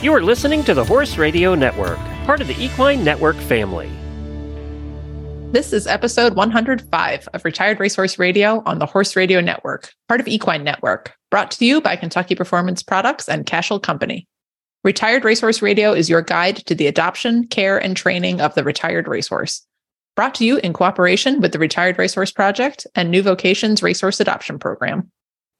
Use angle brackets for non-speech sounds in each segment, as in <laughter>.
You are listening to the Horse Radio Network, part of the Equine Network family. This is episode 105 of Retired Racehorse Radio on the Horse Radio Network, part of Equine Network, brought to you by Kentucky Performance Products and Cashel Company. Retired Racehorse Radio is your guide to the adoption, care, and training of the retired racehorse. Brought to you in cooperation with the Retired Racehorse Project and New Vocations Racehorse Adoption Program.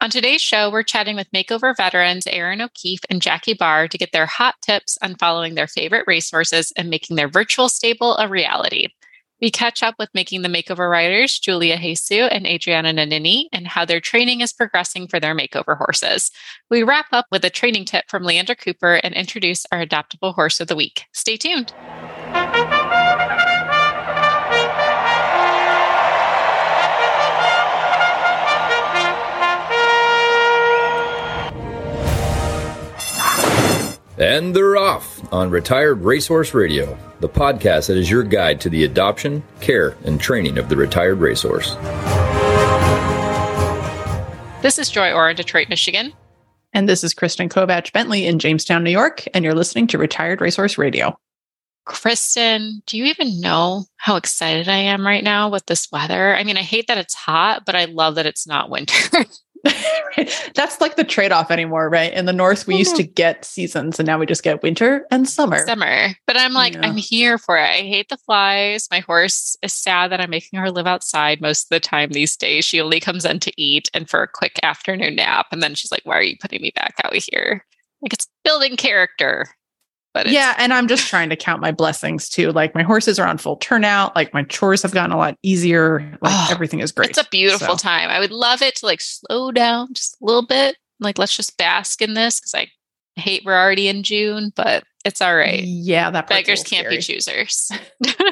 On today's show, we're chatting with makeover veterans Erin O'Keefe and Jackie Barr to get their hot tips on following their favorite racehorses and making their virtual stable a reality. We catch up with making the makeover riders, Julia Jesu and Adriana Nanini, and how their training is progressing for their makeover horses. We wrap up with a training tip from Leandra Cooper and introduce our adoptable horse of the week. Stay tuned. And they're off on Retired Racehorse Radio, the podcast that is your guide to the adoption, care, and training of the retired racehorse. This is Joy Orr in Detroit, Michigan. And this is Kristen Kovatch Bentley in Jamestown, New York, and you're listening to Retired Racehorse Radio. Kristen, do you even know how excited I am right now with this weather? I mean, I hate that it's hot, but I love that it's not winter. <laughs> <laughs> That's like the trade off anymore, right? In the North, we used to mm-hmm. get seasons and now we just get winter and summer. Summer. But I'm like, yeah. I'm here for it. I hate the flies. My horse is sad that I'm making her live outside most of the time these days. She only comes in to eat and for a quick afternoon nap. And then she's like, Why are you putting me back out here? Like, it's building character. But yeah, and I'm just trying to count my blessings too. Like my horses are on full turnout. Like my chores have gotten a lot easier. Like oh, everything is great. It's a beautiful so. time. I would love it to like slow down just a little bit. Like let's just bask in this because I hate we're already in June, but it's all right. Yeah, that beggars can't scary. be choosers.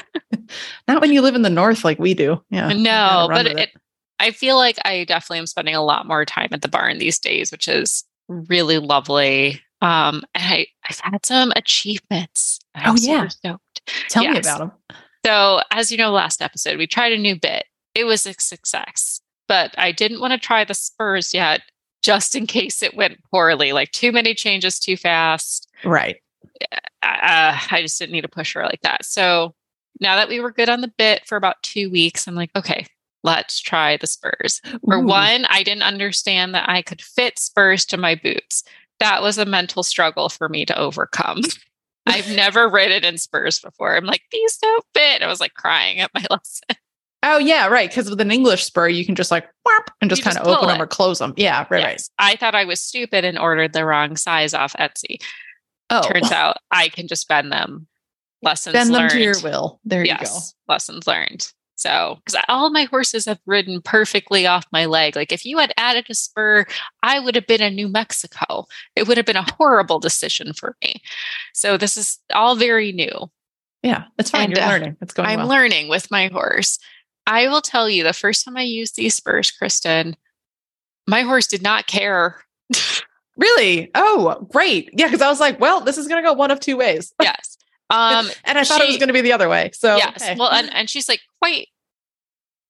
<laughs> Not when you live in the north like we do. Yeah. No, but it, it. I feel like I definitely am spending a lot more time at the barn these days, which is really lovely. Um, and I, I've had some achievements. Oh yeah, stoked. Tell yes. me about them. So, as you know, last episode we tried a new bit. It was a success, but I didn't want to try the spurs yet, just in case it went poorly. Like too many changes too fast. Right. Uh, I just didn't need to push her like that. So now that we were good on the bit for about two weeks, I'm like, okay, let's try the spurs. For one, I didn't understand that I could fit spurs to my boots that was a mental struggle for me to overcome. <laughs> I've never ridden in spurs before. I'm like, these don't fit. I was like crying at my <laughs> lesson. Oh yeah, right. Because with an English spur, you can just like whop, and just kind of open it. them or close them. Yeah, right, yes. right. I thought I was stupid and ordered the wrong size off Etsy. Oh, turns out I can just bend them. <laughs> Lessons bend learned. them to your will. There yes, you go. Lessons learned. So, because all my horses have ridden perfectly off my leg. Like, if you had added a spur, I would have been in New Mexico. It would have been a horrible decision for me. So, this is all very new. Yeah, it's fine. And, You're uh, learning. It's going I'm well. learning with my horse. I will tell you the first time I used these spurs, Kristen, my horse did not care. <laughs> really? Oh, great. Yeah, because I was like, well, this is going to go one of two ways. <laughs> yes. Um, and I thought it was going to be the other way. So yes, well, and, and she's like quite.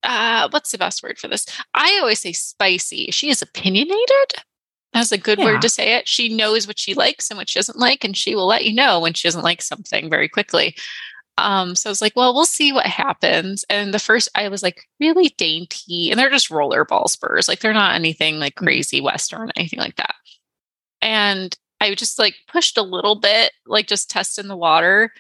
Uh, what's the best word for this? I always say spicy. She is opinionated. That's a good yeah. word to say it. She knows what she likes and what she doesn't like, and she will let you know when she doesn't like something very quickly. Um, so I was like, well, we'll see what happens. And the first, I was like really dainty, and they're just rollerball spurs. Like they're not anything like mm. crazy Western, anything like that. And I just like pushed a little bit, like just testing the water,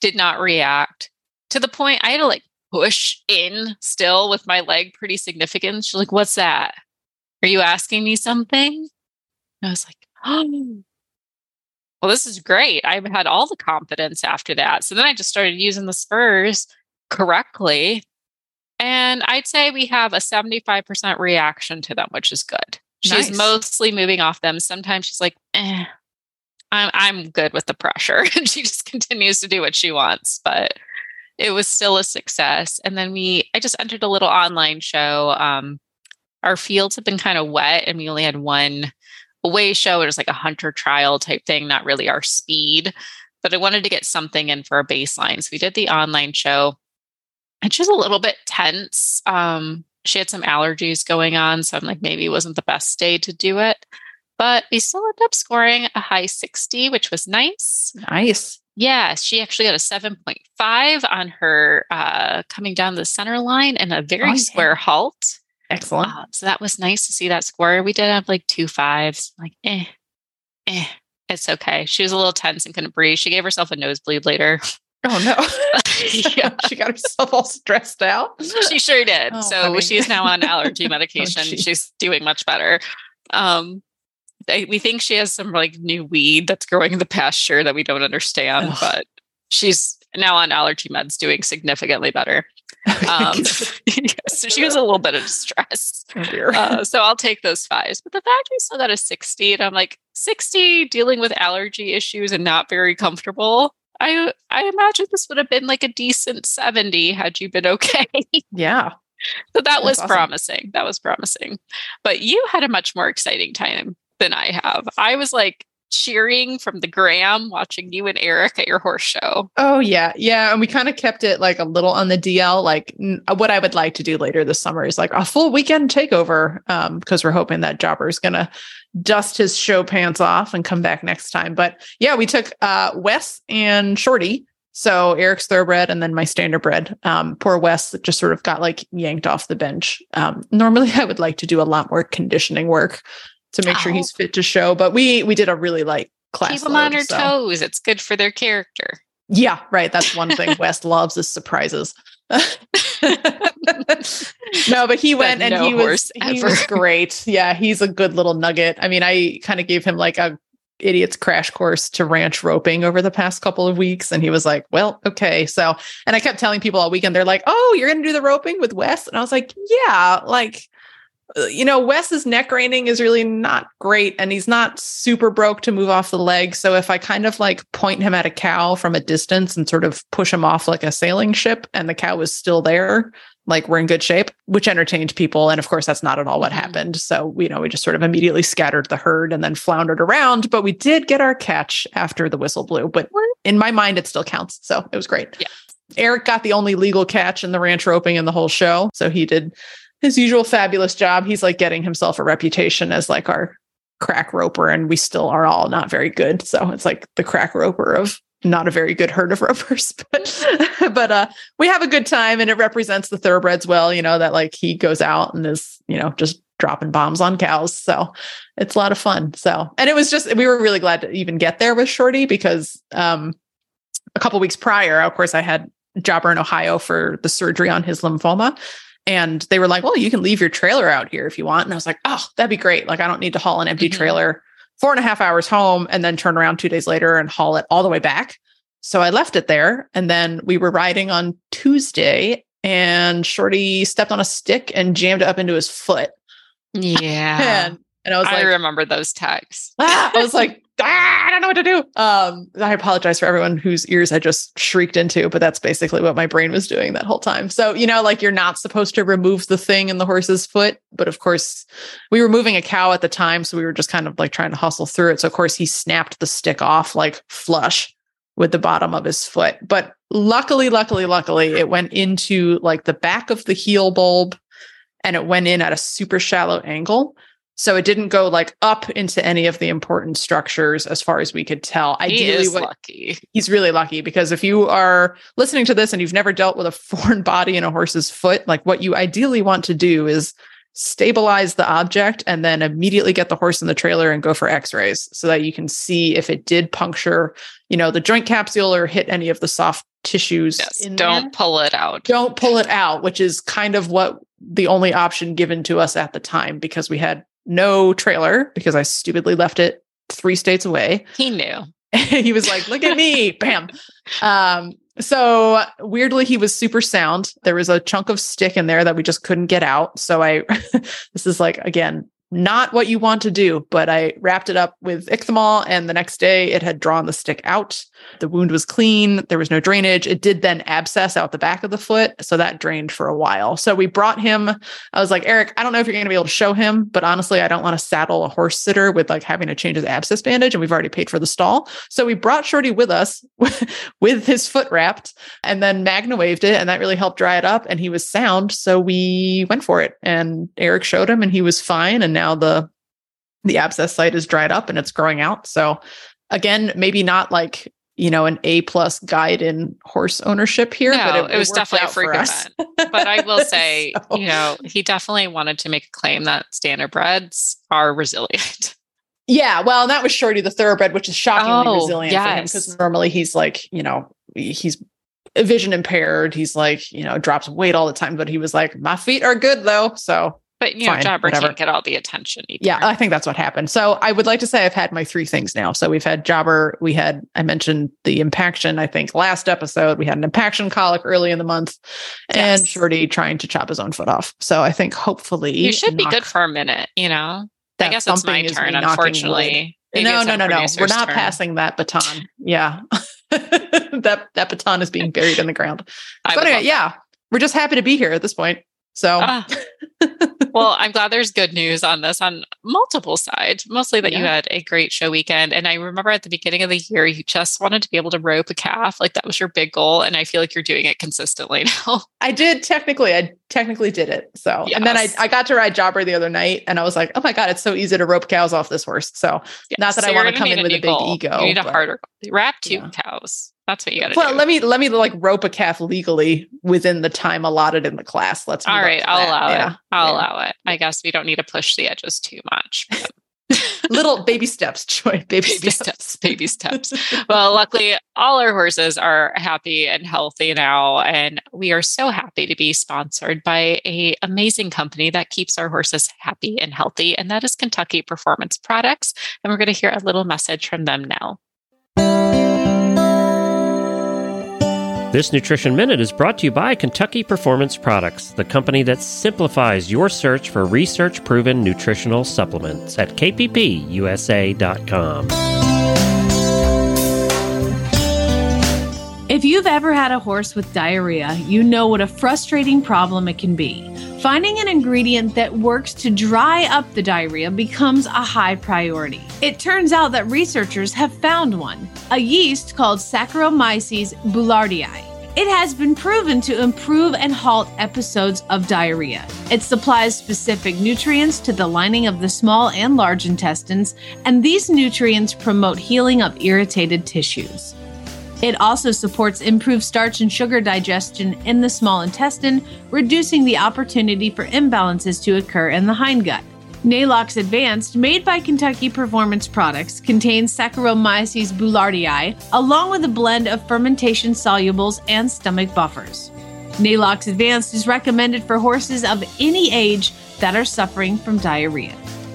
did not react to the point I had to like push in still with my leg pretty significant. She's like, What's that? Are you asking me something? And I was like, Oh, well, this is great. I've had all the confidence after that. So then I just started using the spurs correctly. And I'd say we have a 75% reaction to them, which is good. She's nice. mostly moving off them. Sometimes she's like, eh, I'm I'm good with the pressure. <laughs> and she just continues to do what she wants. But it was still a success. And then we I just entered a little online show. Um, our fields have been kind of wet and we only had one away show. It was like a hunter trial type thing, not really our speed. But I wanted to get something in for a baseline. So we did the online show. And she was a little bit tense. Um, she had some allergies going on. So I'm like, maybe it wasn't the best day to do it. But we still ended up scoring a high 60, which was nice. Nice. Yeah, she actually got a 7.5 on her uh, coming down the center line and a very Oh, yeah. square halt. Excellent. Uh, so that was nice to see that score. We did have like two fives, like eh, eh. It's okay. She was a little tense and couldn't breathe. She gave herself a nosebleed later. oh no. <laughs> Yeah. <laughs> she got herself all stressed out. she sure did. Oh, so honey. she is now on <laughs> allergy medication. gee. She's doing much better. Um, they, we think she has some like new weed that's growing in the pasture that we don't understand, Ugh. but she's now on allergy meds, doing significantly better. <laughs> Um, <laughs> so she was a little bit of distress. oh. Uh, so I'll take those fives. But the fact we still got a 60, and I'm like, 60 dealing with allergy issues and not very comfortable. I I imagine this would have been like a decent 70 had you been okay. <laughs> yeah. so that was awesome. promising. That was promising. But you had a much more exciting time than I have. I was like cheering from the gram watching you and Eric at your horse show. Oh yeah, yeah, and we kind of kept it like a little on the DL. Like n- what I would like to do later this summer is like a full weekend takeover, um, because we're hoping that Jobber is gonna dust his show pants off and come back next time. But yeah, we took uh Wes and Shorty. So Eric's thoroughbred and then my standardbred. Um, poor Wes just sort of got like yanked off the bench. Um, normally <laughs> I would like to do a lot more conditioning work to make sure Oh. he's fit to show, but we we did a really like class. Keep them on her so- toes. It's good for their character. yeah, right. That's one thing <laughs> Wes loves is surprises. <laughs> no, but he went and no he was he was great. <laughs> Yeah, he's a good little nugget. I mean, I kind of gave him like a idiot's crash course to ranch roping over the past couple of weeks and he was like, "Well, okay." So, and I kept telling people all weekend they're like, "Oh, you're going to do the roping with Wes?" And I was like, "Yeah, like you know, Wes's neck reining is really not great and he's not super broke to move off the leg. So if I kind of like point him at a cow from a distance and sort of push him off like a sailing ship and the cow is still there, like we're in good shape, which entertained people. And of course, that's not at all what Mhm. happened. So, you know, we just sort of immediately scattered the herd and then floundered around, but we did get our catch after the whistle blew. But in my mind, it still counts. So it was great. Yeah. Eric got the only legal catch in the ranch roping in the whole show. So he did his usual fabulous job. He's like getting himself a reputation as like our crack roper, and we still are all not very good. So it's like the crack roper of not a very good herd of <laughs> ropers. But <laughs> but uh we have a good time and it represents the thoroughbreds well, you know, that like he goes out and is, you know, just dropping bombs on cows. So it's a lot of fun. So and it was just we were really glad to even get there with Shorty because um a couple weeks prior, of course, I had Jobber in Ohio for the surgery on his lymphoma. And they were like, well, you can leave your trailer out here if you want. And I was like, oh, that'd be great. Like, I don't need to haul an empty Mhm. trailer four and a half hours home and then turn around two days later and haul it all the way back. So I left it there. And then we were riding on Tuesday and Shorty stepped on a stick and jammed it up into his foot. <laughs> Yeah. And, and I was I like, I remember those texts. ah, <laughs> I was like, ah, I don't know what to do. Um, I apologize for everyone whose ears I just shrieked into, but that's basically what my brain was doing that whole time. So, you know, like you're not supposed to remove the thing in the horse's foot, but of course, we were moving a cow at the time, so we were just kind of like trying to hustle through it. So, of course, he snapped the stick off like flush with the bottom of his foot. But luckily, luckily, luckily, it went into like the back of the heel bulb and it went in at a super shallow angle. So it didn't go like up into any of the important structures as far as we could tell. he Ideally, is what lucky. <laughs> he's really lucky because if you are listening to this and you've never dealt with a <laughs> foreign body in a horse's foot, like what you ideally want to do is stabilize the object and then immediately get the horse in the trailer and go for x-rays so that you can see if it did puncture, you know, the joint capsule or hit any of the soft tissues Yes. Don't there pull it out. don't pull it out, which is kind of what the only option given to us at the time because we had no trailer because I stupidly left it three states away. He knew. <laughs> he was like, look at me, <laughs> bam. Um, so weirdly, he was super sound. There was a chunk of stick in there that we just couldn't get out. So I, <laughs> this is like, again, not what you want to do, but I wrapped it up with Ichthammol and the next day it had drawn the stick out. The wound was clean. There was no drainage. It did then abscess out the back of the foot. So that drained for a while. So we brought him. I was like, Eric, I don't know if you're going to be able to show him, but honestly, I don't want to saddle a horse sitter with like having to change his abscess bandage. And we've already paid for the stall. So we brought Shorty with us <laughs> with his foot wrapped and then Magna waved it. And that really helped dry it up. And he was sound. So we went for it. And Eric showed him and he was fine. And now the the abscess site is dried up and it's growing out. So again, maybe not like you know an A plus guide in horse ownership here. No, but it, it was definitely a freak event. but I will <laughs> say, so. you know, he definitely wanted to make a claim that standard standardbreds are resilient. <laughs> Yeah, well, that was Shorty the thoroughbred, which is shockingly oh, resilient yes. for him because normally he's like, you know, he's vision impaired. He's like, you know, drops weight all the time, but he was like, my feet are good though. So but you Fine, know, Jobber whatever. can't get all the attention. Either. Yeah, I think that's what happened. So I would like to say I've had my three things now. So we've had Jobber, we had I mentioned the impaction. I think last episode we had an impaction colic early in the month, yes. and Shorty trying to chop his own foot off. So I think hopefully you should knock, be good for a minute. You know, I guess it's my turn. Unfortunately, no, no, no, no. We're not turn. passing that baton. <laughs> Yeah, <laughs> that that baton is being buried in the ground. But anyway, yeah, we're just happy to be here at this point. So, uh, <laughs> well, I'm glad there's good news on this on multiple sides, mostly that yeah. you had a great show weekend. And I remember at the beginning of the year, you just wanted to be able to rope a calf. Like that was your big goal. And I feel like you're doing it consistently <laughs> now. I did technically, I technically did it. So, yes. and then I, I got to ride Jobber the other night and I was like, oh my God, it's so easy to rope cows off this horse. So, yes. not that so I want to come in with a big goal. ego. You need a harder wrap two yeah. cows. That's what you got to well, do. let me let me like rope a calf legally within the time allotted in the class. Let's all right. I'll that. allow yeah. it. I'll yeah. allow it. I guess we don't need to push the edges too much. <laughs> Little baby steps, Joy. <laughs> Baby, baby steps. steps. Baby steps. <laughs> well, luckily, all our horses are happy and healthy now, and we are so happy to be sponsored by a amazing company that keeps our horses happy and healthy, and that is Kentucky Performance Products. And we're going to hear a little message from them now. This Nutrition Minute is brought to you by Kentucky Performance Products, the company that simplifies your search for research proven nutritional supplements at kppusa.com. If you've ever had a horse with diarrhea, you know what a frustrating problem it can be. Finding an ingredient that works to dry up the diarrhea becomes a high priority. It turns out that researchers have found one a yeast called Saccharomyces boulardii. It has been proven to improve and halt episodes of diarrhea. It supplies specific nutrients to the lining of the small and large intestines, and these nutrients promote healing of irritated tissues. It also supports improved starch and sugar digestion in the small intestine, reducing the opportunity for imbalances to occur in the hindgut. Neigh-Lox Advanced, made by Kentucky Performance Products, contains Saccharomyces boulardii, along with a blend of fermentation solubles and stomach buffers. Neigh-Lox Advanced is recommended for horses of any age that are suffering from diarrhea.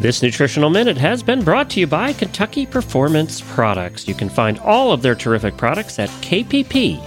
This nutritional minute has been brought to you by Kentucky Performance Products. You can find all of their terrific products at kppusa.com.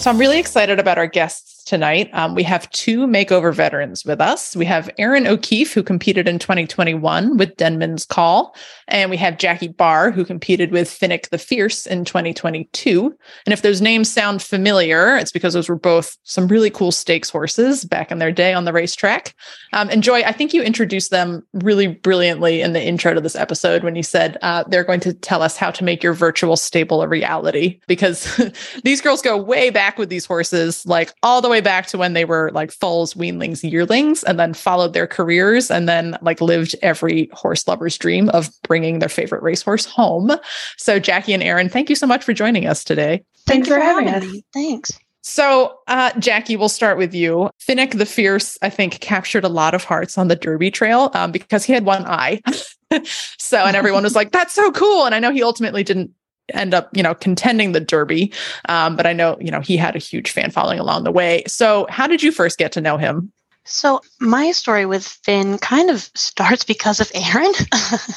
So I'm really excited about our guests tonight. Um, we have two makeover veterans with us. We have Erin O'Keefe, who competed in 2021 with Denman's Call, and we have Jackie Barr, who competed with Finnick the Fierce in 2022. And if those names sound familiar, it's because those were both some really cool stakes horses back in their day on the racetrack. Um, and Joy, I think you introduced them really brilliantly in the intro to this episode when you said uh, they're going to tell us how to make your virtual stable a reality because <laughs> these girls go way back with these horses, like all the way way back to when they were like foals, weanlings, yearlings, and then followed their careers and then like lived every horse lover's dream of bringing their favorite racehorse home. So, Jackie and Erin, thank you so much for joining us today. Thanks for, for having us. Me. Thanks. So, uh, Jackie, we'll start with you. Finnick the Fierce, I think, captured a lot of hearts on the Derby Trail um, because he had one eye. <laughs> so, and everyone was like, that's so cool. And I know he ultimately didn't end up, you know, contending the Derby. Um, but I know, you know, he had a huge fan following along the way. So how did you first get to know him? So, my story with Finn kind of starts because of Erin.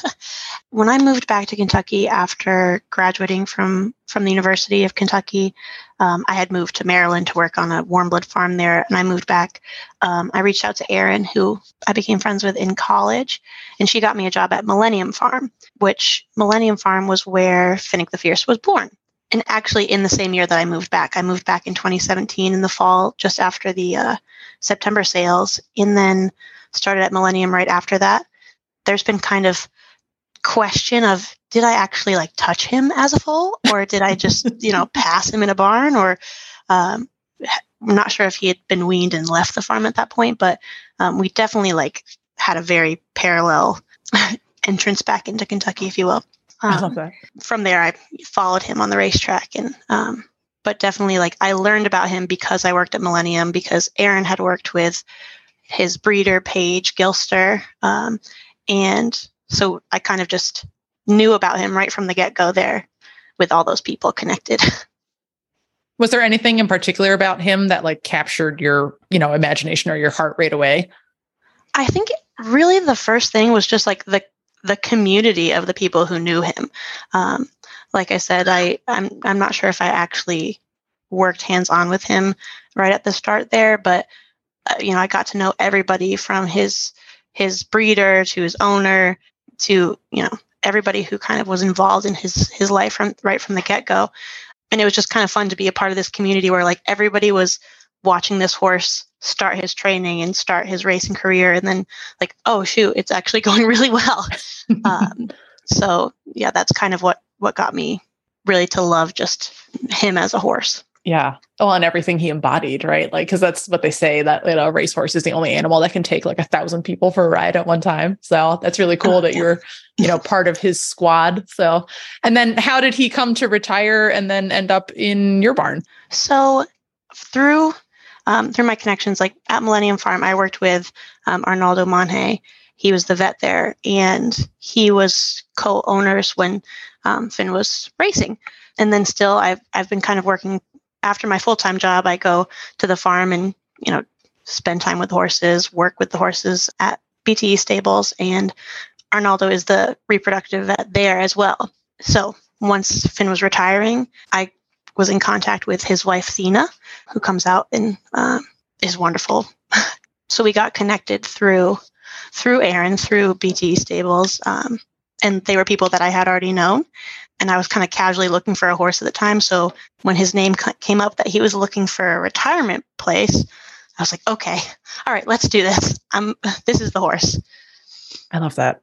<laughs> when I moved back to Kentucky after graduating from, from the University of Kentucky, um, I had moved to Maryland to work on a warm blood farm there, and I moved back. Um, I reached out to Erin, who I became friends with in college, and she got me a job at Millennium Farm, which Millennium Farm was where Finnick the Fierce was born and actually in the same year that I moved back. I moved back in 2017 in the fall, just after the uh, September sales, and then started at Millennium right after that. There's been kind of question of did I actually like touch him as a foal, or did I just <laughs> you know pass him in a barn, or um, I'm not sure if he had been weaned and left the farm at that point, but um, we definitely like had a very parallel <laughs> entrance back into Kentucky, if you will. Um, I love that. From there, I followed him on the racetrack, and um, but definitely like I learned about him because I worked at Millennium because Erin had worked with his breeder Paige Gilster, um, and so I kind of just knew about him right from the get go there, with all those people connected. <laughs> Was there anything in particular about him that like captured your you know imagination or your heart right away? I think really the first thing was just like the the community of the people who knew him. Um, like I said, I I'm I'm not sure if I actually worked hands on with him right at the start there, but uh, you know I got to know everybody from his his breeder to his owner to you know everybody who kind of was involved in his his life from right from the get go, and it was just kind of fun to be a part of this community where like everybody was watching this horse start his training and start his racing career and then like oh shoot it's actually <laughs> going really well. <laughs> Um, so yeah that's kind of what what got me really to love just him as a horse. Yeah. Well and everything he embodied right? Like because that's what they say that you know a racehorse is the only animal that can take like a thousand people for a ride at one time. So that's really cool oh, that you're you know part of his squad. So and then how did he come to retire and then end up in your barn? So through um, through my connections, like at Millennium Farm, I worked with um, Arnaldo Monge. He was the vet there, and he was co-owners when um, Finn was racing. And then still, I've I've been kind of working after my full time job. I go to the farm and you know spend time with horses, work with the horses at BTE stables, and Arnaldo is the reproductive vet there as well. So once Finn was retiring, I was in contact with his wife Thina, who comes out and uh, is wonderful. <laughs> so we got connected through through Erin through BTE Stables, um, and they were people that I had already known. And I was kind of casually looking for a horse at the time. So when his name came up that he was looking for a retirement place, I was like, okay, all right, let's do this. I'm this is the horse. I love that.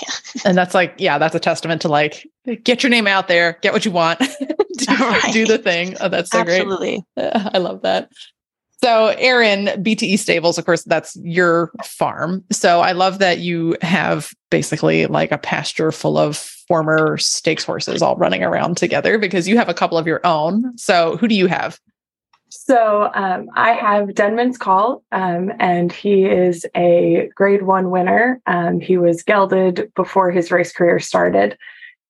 Yeah. and that's like, yeah, that's a testament to like get your name out there, get what you want, <laughs> do, right. do, the thing. Oh, that's so great. Absolutely. great. <laughs> I love that. So, Erin, BTE Stables, of course, that's your farm. So, I love that you have basically like a pasture full of former stakes horses all running around together because you have a couple of your own. So, who do you have? So um, I have Denman's Call, um, and he is a grade one winner. Um, he was gelded before his race career started,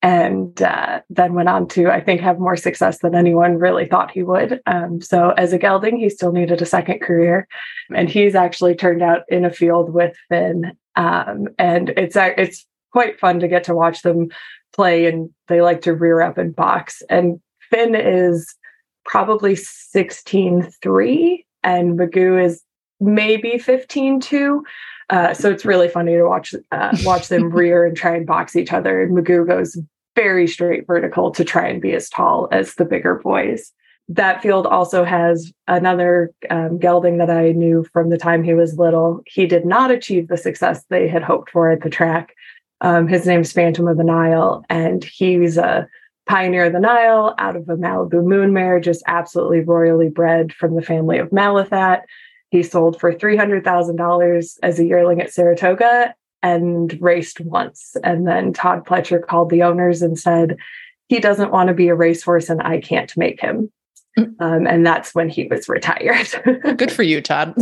and uh, then went on to, I think, have more success than anyone really thought he would. Um, so as a gelding, he still needed a second career, and he's actually turned out in a field with Finn, um, and it's it's quite fun to get to watch them play, and they like to rear up and box, and Finn is probably 16.3 and Magoo is maybe 15.2. Uh, so it's really funny to watch uh, watch them <laughs> rear and try and box each other. And Magoo goes very straight vertical to try and be as tall as the bigger boys. That field also has another um, gelding that I knew from the time he was little. He did not achieve the success they had hoped for at the track. Um, his name's Phantom of the Nile, and he's a Pioneer of the Nile out of a Malibu moon mare, just absolutely royally bred from the family of Malathaat. He sold for $300,000 as a yearling at Saratoga and raced once. And then Todd Pletcher called the owners and said, he doesn't want to be a racehorse and I can't make him. Mm. Um, and that's when he was retired. <laughs> Good for you, Todd.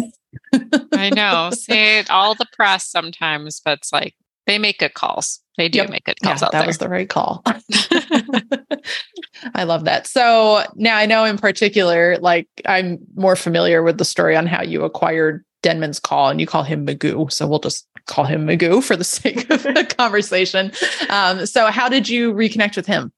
I know. Say all the press sometimes, but it's like they make good calls. They do yep. make good calls yeah, out that there. was the right call. <laughs> I love that. So now I know in particular, like I'm more familiar with the story on how you acquired Denman's call and you call him Magoo. So we'll just call him Magoo for the <laughs> sake of the <laughs> conversation. Um, so how did you reconnect with him?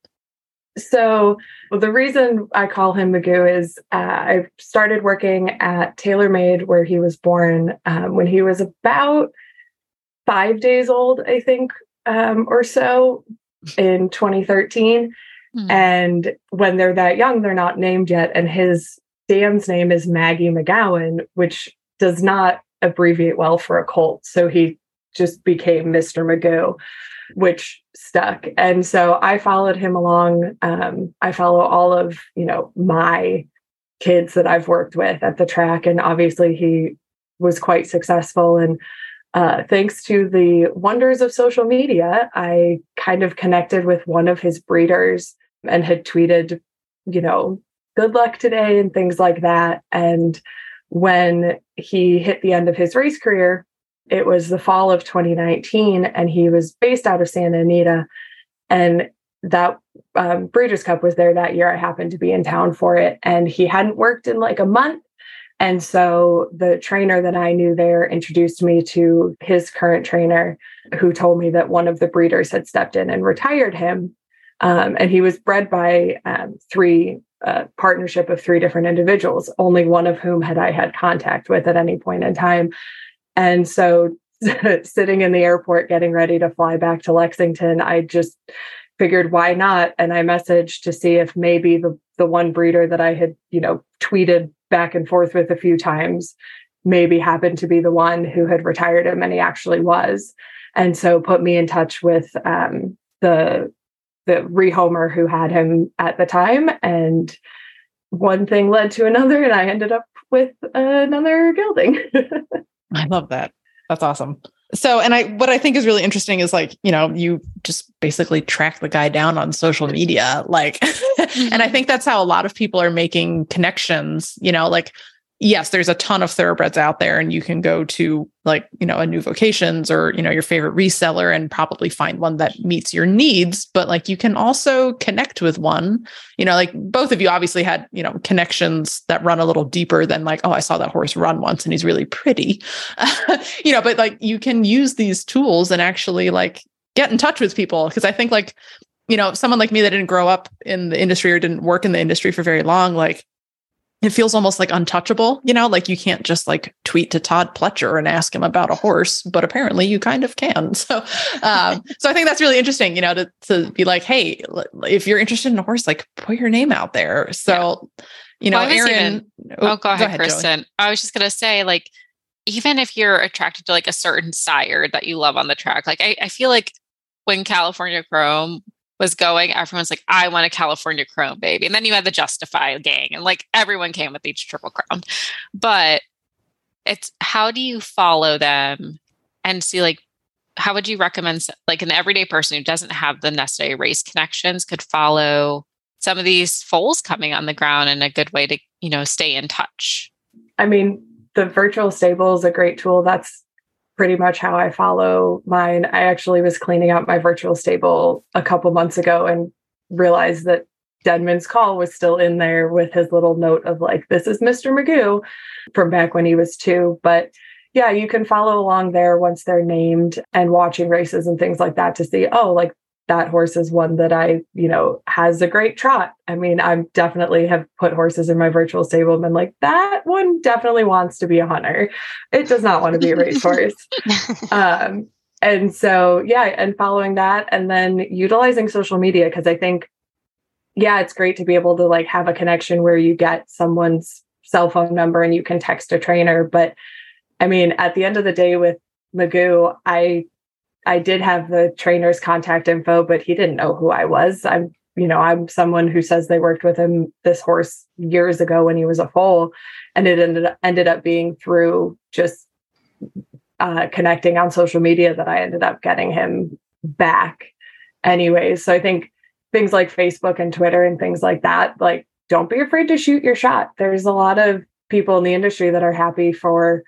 So well, the reason I call him Magoo is uh, I started working at TaylorMade where he was born um, when he was about five days old, I think, um, or so in 2013. Mm. And when they're that young, they're not named yet. And his dam's name is Maggie McGowan, which does not abbreviate well for a colt. So he just became Mr. Magoo, which stuck. And so I followed him along. Um, I follow all of, you know, my kids that I've worked with at the track. And obviously he was quite successful. And uh, thanks to the wonders of social media, I kind of connected with one of his breeders and had tweeted, you know, good luck today and things like that. And when he hit the end of his race career, it was the fall of 2019, and he was based out of Santa Anita. And that um, Breeders' Cup was there that year. I happened to be in town for it, and he hadn't worked in like a month. And so the trainer that I knew there introduced me to his current trainer, who told me that one of the breeders had stepped in and retired him. Um, and he was bred by um, three uh, partnership of three different individuals, only one of whom had I had contact with at any point in time. And so, <laughs> sitting in the airport getting ready to fly back to Lexington, I just figured why not and i messaged to see if maybe the the one breeder that i had you know tweeted back and forth with a few times maybe happened to be the one who had retired him and he actually was and so put me in touch with um, the the rehomer who had him at the time and one thing led to another and i ended up with another gelding <laughs> i love that that's awesome so and i what i think is really interesting is like you know you just basically track the guy down on social media like mm-hmm. <laughs> and i mm-hmm. think that's how a lot of people are making connections you know like yes, there's a ton of thoroughbreds out there, and you can go to like, you know, a new vocations or, you know, your favorite reseller and probably find one that meets your needs. But like, you can also connect with one, you know, like both of you obviously had, you know, connections that run a little deeper than like, oh, I saw that horse run once and he's really pretty, <laughs> you know, but like, you can use these tools and actually like get in touch with people. Cause I think like, you know, someone like me that didn't grow up in the industry or didn't work in the industry for very long, like, it feels almost like untouchable, you know, like you can't just like tweet to Todd Pletcher and ask him about a horse, but apparently you kind of can. <laughs> So, um, so I think that's really interesting, you know, to, to be like, Hey, if you're interested in a horse, like put your name out there. So, yeah. you know, well, Erin, even, oh, go ahead, go ahead Kristen. Joey. I was just going to say like, even if you're attracted to like a certain sire that you love on the track, like I, I feel like when California Chrome was going, everyone's like, I want a California Chrome, baby. And then you had the Justify gang, and like everyone came with each triple crown. But it's how do you follow them and see like how would you recommend like an everyday person who doesn't have the necessary race connections could follow some of these foals coming on the ground and a good way to you know stay in touch i mean the virtual stable is a great tool that's pretty much how I follow mine. I actually was cleaning out my virtual stable a couple months ago and realized that Denman's call was still in there with his little note of like, this is Mr. Magoo from back when he was two. But yeah, you can follow along there once they're named and watching races and things like that to see, oh, like that horse is one that I, you know, has a great trot. I mean, I definitely have put horses in my virtual stable and been like, that one definitely wants to be a hunter. It does not want to be a racehorse. <laughs> um, and so, yeah, and following that and then utilizing social media, because I think, yeah, it's great to be able to like have a connection where you get someone's cell phone number and you can text a trainer. But I mean, at the end of the day with Magoo, I I did have the trainer's contact info, but he didn't know who I was. I'm, you know, I'm someone who says they worked with him this horse years ago when he was a foal, and it ended up, ended up being through just uh, connecting on social media that I ended up getting him back. Anyways, so I think things like Facebook and Twitter and things like that, like don't be afraid to shoot your shot. There's a lot of people in the industry that are happy for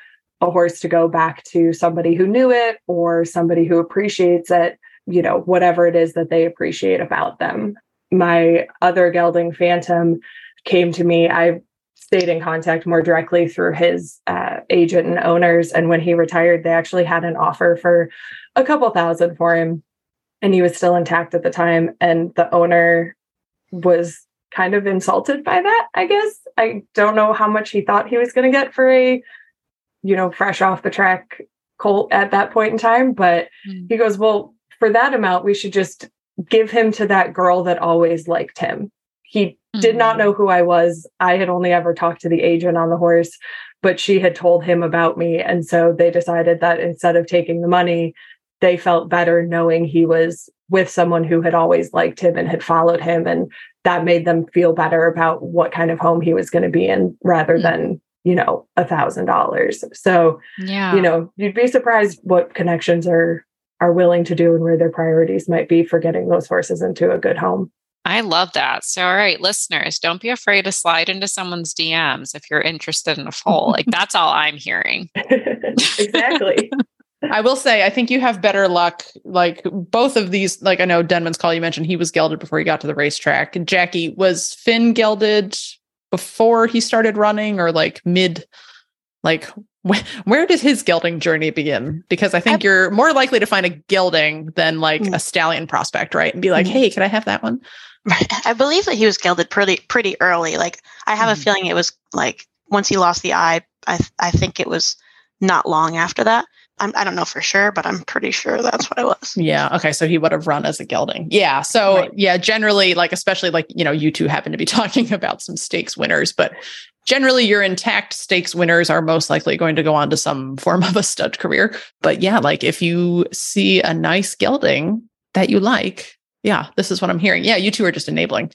a horse to go back to somebody who knew it or somebody who appreciates it, you know, whatever it is that they appreciate about them. My other gelding phantom came to me. I stayed in contact more directly through his uh, agent and owners. And when he retired, they actually had an offer for a couple thousand for him, and he was still intact at the time. And the owner was kind of insulted by that, I guess. I don't know how much he thought he was going to get for a, you know, fresh off the track colt at that point in time. But mm. he goes, Well, for that amount, we should just give him to that girl that always liked him. He mm-hmm. did not hmm. know who I was. I had only ever talked to the agent on the horse, but she had told him about me. And so they decided that instead of taking the money, they felt better knowing he was with someone who had always liked him and had followed him. And that made them feel better about what kind of home he was going to be in rather mm-hmm. than, you know, a thousand dollars. So, yeah, you know, you'd be surprised what connections are are willing to do and where their priorities might be for getting those horses into a good home. I love that. So, all right, listeners, don't be afraid to slide into someone's DMs if you're interested in a foal. like, that's all I'm hearing. <laughs> <laughs> exactly. I will say, I think you have better luck. Like both of these, like I know Denman's call you mentioned he was gelded before he got to the racetrack. Jackie, was Finn gelded before he started running or like mid? Like <laughs> wh- where did his gelding journey begin? Because I think I, you're more likely to find a gelding than like mm. a stallion prospect, right? And be like, mm. hey, can I have that one? I believe that he was gelded pretty pretty early. Like I have mm-hmm. a feeling it was like once he lost the eye, I I think it was not long after that. I'm, I do not know for sure, but I'm pretty sure that's what it was. Yeah. Okay. So he would have run as a gelding. Yeah. So right. yeah, generally, like especially like you know, you two happen to be <laughs> talking about some stakes winners, but generally your intact stakes winners are most likely going to go on to some form of a stud career. But yeah, like if you see a nice gelding that you like, yeah, this is what I'm hearing. Yeah, you two are just enabling.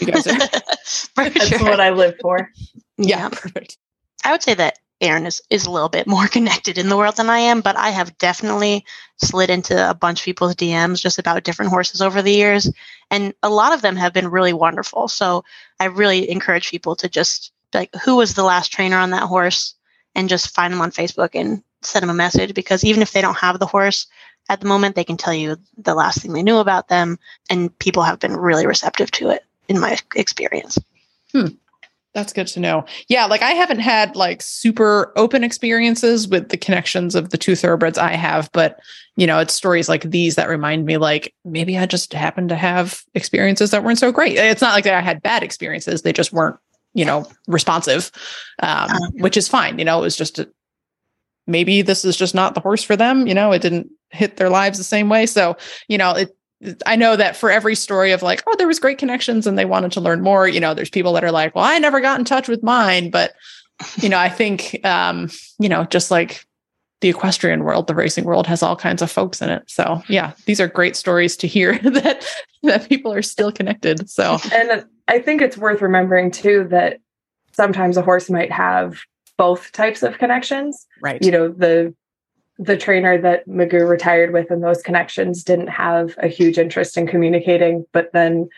You guys are. <laughs> That's sure. what I live for. <laughs> Yeah, perfect. I would say that Erin is, is a little bit more <laughs> connected in the world than I am, but I have definitely slid into a bunch of people's DMs just about different horses over the years. And a lot of them have been really wonderful. So I really encourage people to just like, who was the last trainer on that horse? And just find them on Facebook and send them a message because even if they don't have the horse, at the moment, they can tell you the last thing they knew about them, and people have been really receptive to it in my experience. Hmm. That's good to know. Yeah, like I haven't had like super open experiences with the connections of the two thoroughbreds I have, but you know, it's stories like these that remind me like maybe I just happened to have experiences that weren't so great. It's not like I had bad experiences, they just weren't, you know, responsive. Um, uh-huh. which is fine, you know, it was just a, maybe this is just not the horse for them, you know, it didn't hit their lives the same way. So, you know, it I know that for every story of like, oh, there was great connections and they wanted to learn more, you know, there's people that are like, well, I never got in touch with mine. But, you know, I think, um, you know, just like the equestrian world, the racing world has all kinds of folks in it. So yeah, these are great stories to hear <laughs> that, that people are still connected. So, and I think it's worth remembering too, that sometimes a horse might have both types of connections. Right. You know, the the trainer that Magoo retired with and those connections didn't have a huge interest in communicating. But then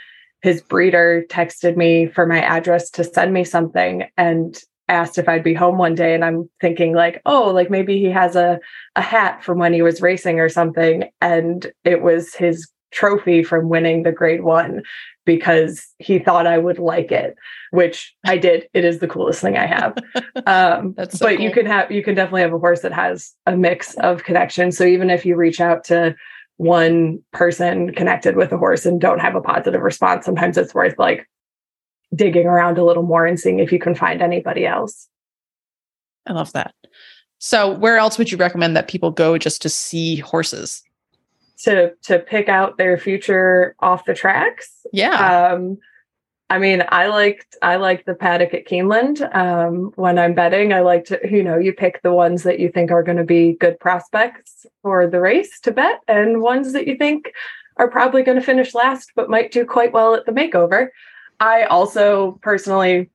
his breeder texted me for my address to send me something and asked if I'd be home one day. And I'm thinking, like, oh, like maybe he has a, a hat from when he was racing or something. And it was his trophy from winning the grade one because he thought I would like it, which I did. It is the coolest thing I have. <laughs> Um, That's so but cool. you can have you can definitely have a horse that has a mix of connections. So even if you reach out to one person connected with a horse and don't have a positive response, sometimes it's worth like digging around a little more and seeing if you can find anybody else. I love that. So, where else would you recommend that people go just to see horses? To to pick out their future off the tracks. Yeah. Um, I mean, I liked I like the paddock at Keeneland. Um, when I'm betting, I like to you know you pick the ones that you think are going to be good prospects for the race to bet, and ones that you think are probably going to finish last but might do quite well at the makeover. I also personally,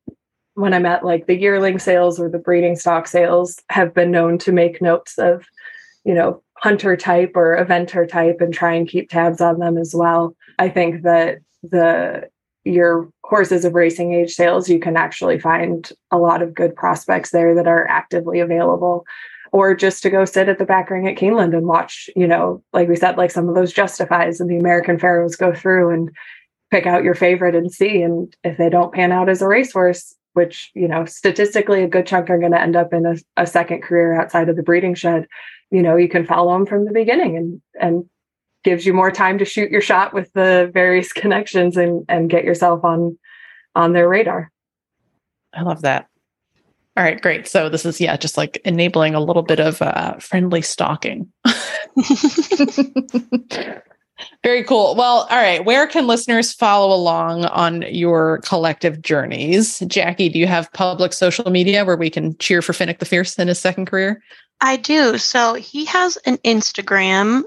when I'm at like the yearling sales or the breeding stock sales, have been known to make notes of, you know, hunter type or eventer type and try and keep tabs on them as well. I think that the your horses of racing age sales, you can actually find a lot of good prospects there that are actively available. Or just to go sit at the back ring at Keeneland and watch, you know, like we said, like some of those justifies and the American Pharoahs go through and pick out your favorite and see. And if they don't pan out as a racehorse, which you know statistically a good chunk are going to end up in a, a second career outside of the breeding shed you know you can follow them from the beginning and and gives you more time to shoot your shot with the various <laughs> connections and and get yourself on on their radar i love that all right great so this is yeah just like enabling a little bit of uh, friendly stalking <laughs> Very cool. Well, all right. Where can listeners follow along on your collective journeys? Jackie, do you have public social media where we can cheer for Finnick the Fierce in his second career? I do. So he has an Instagram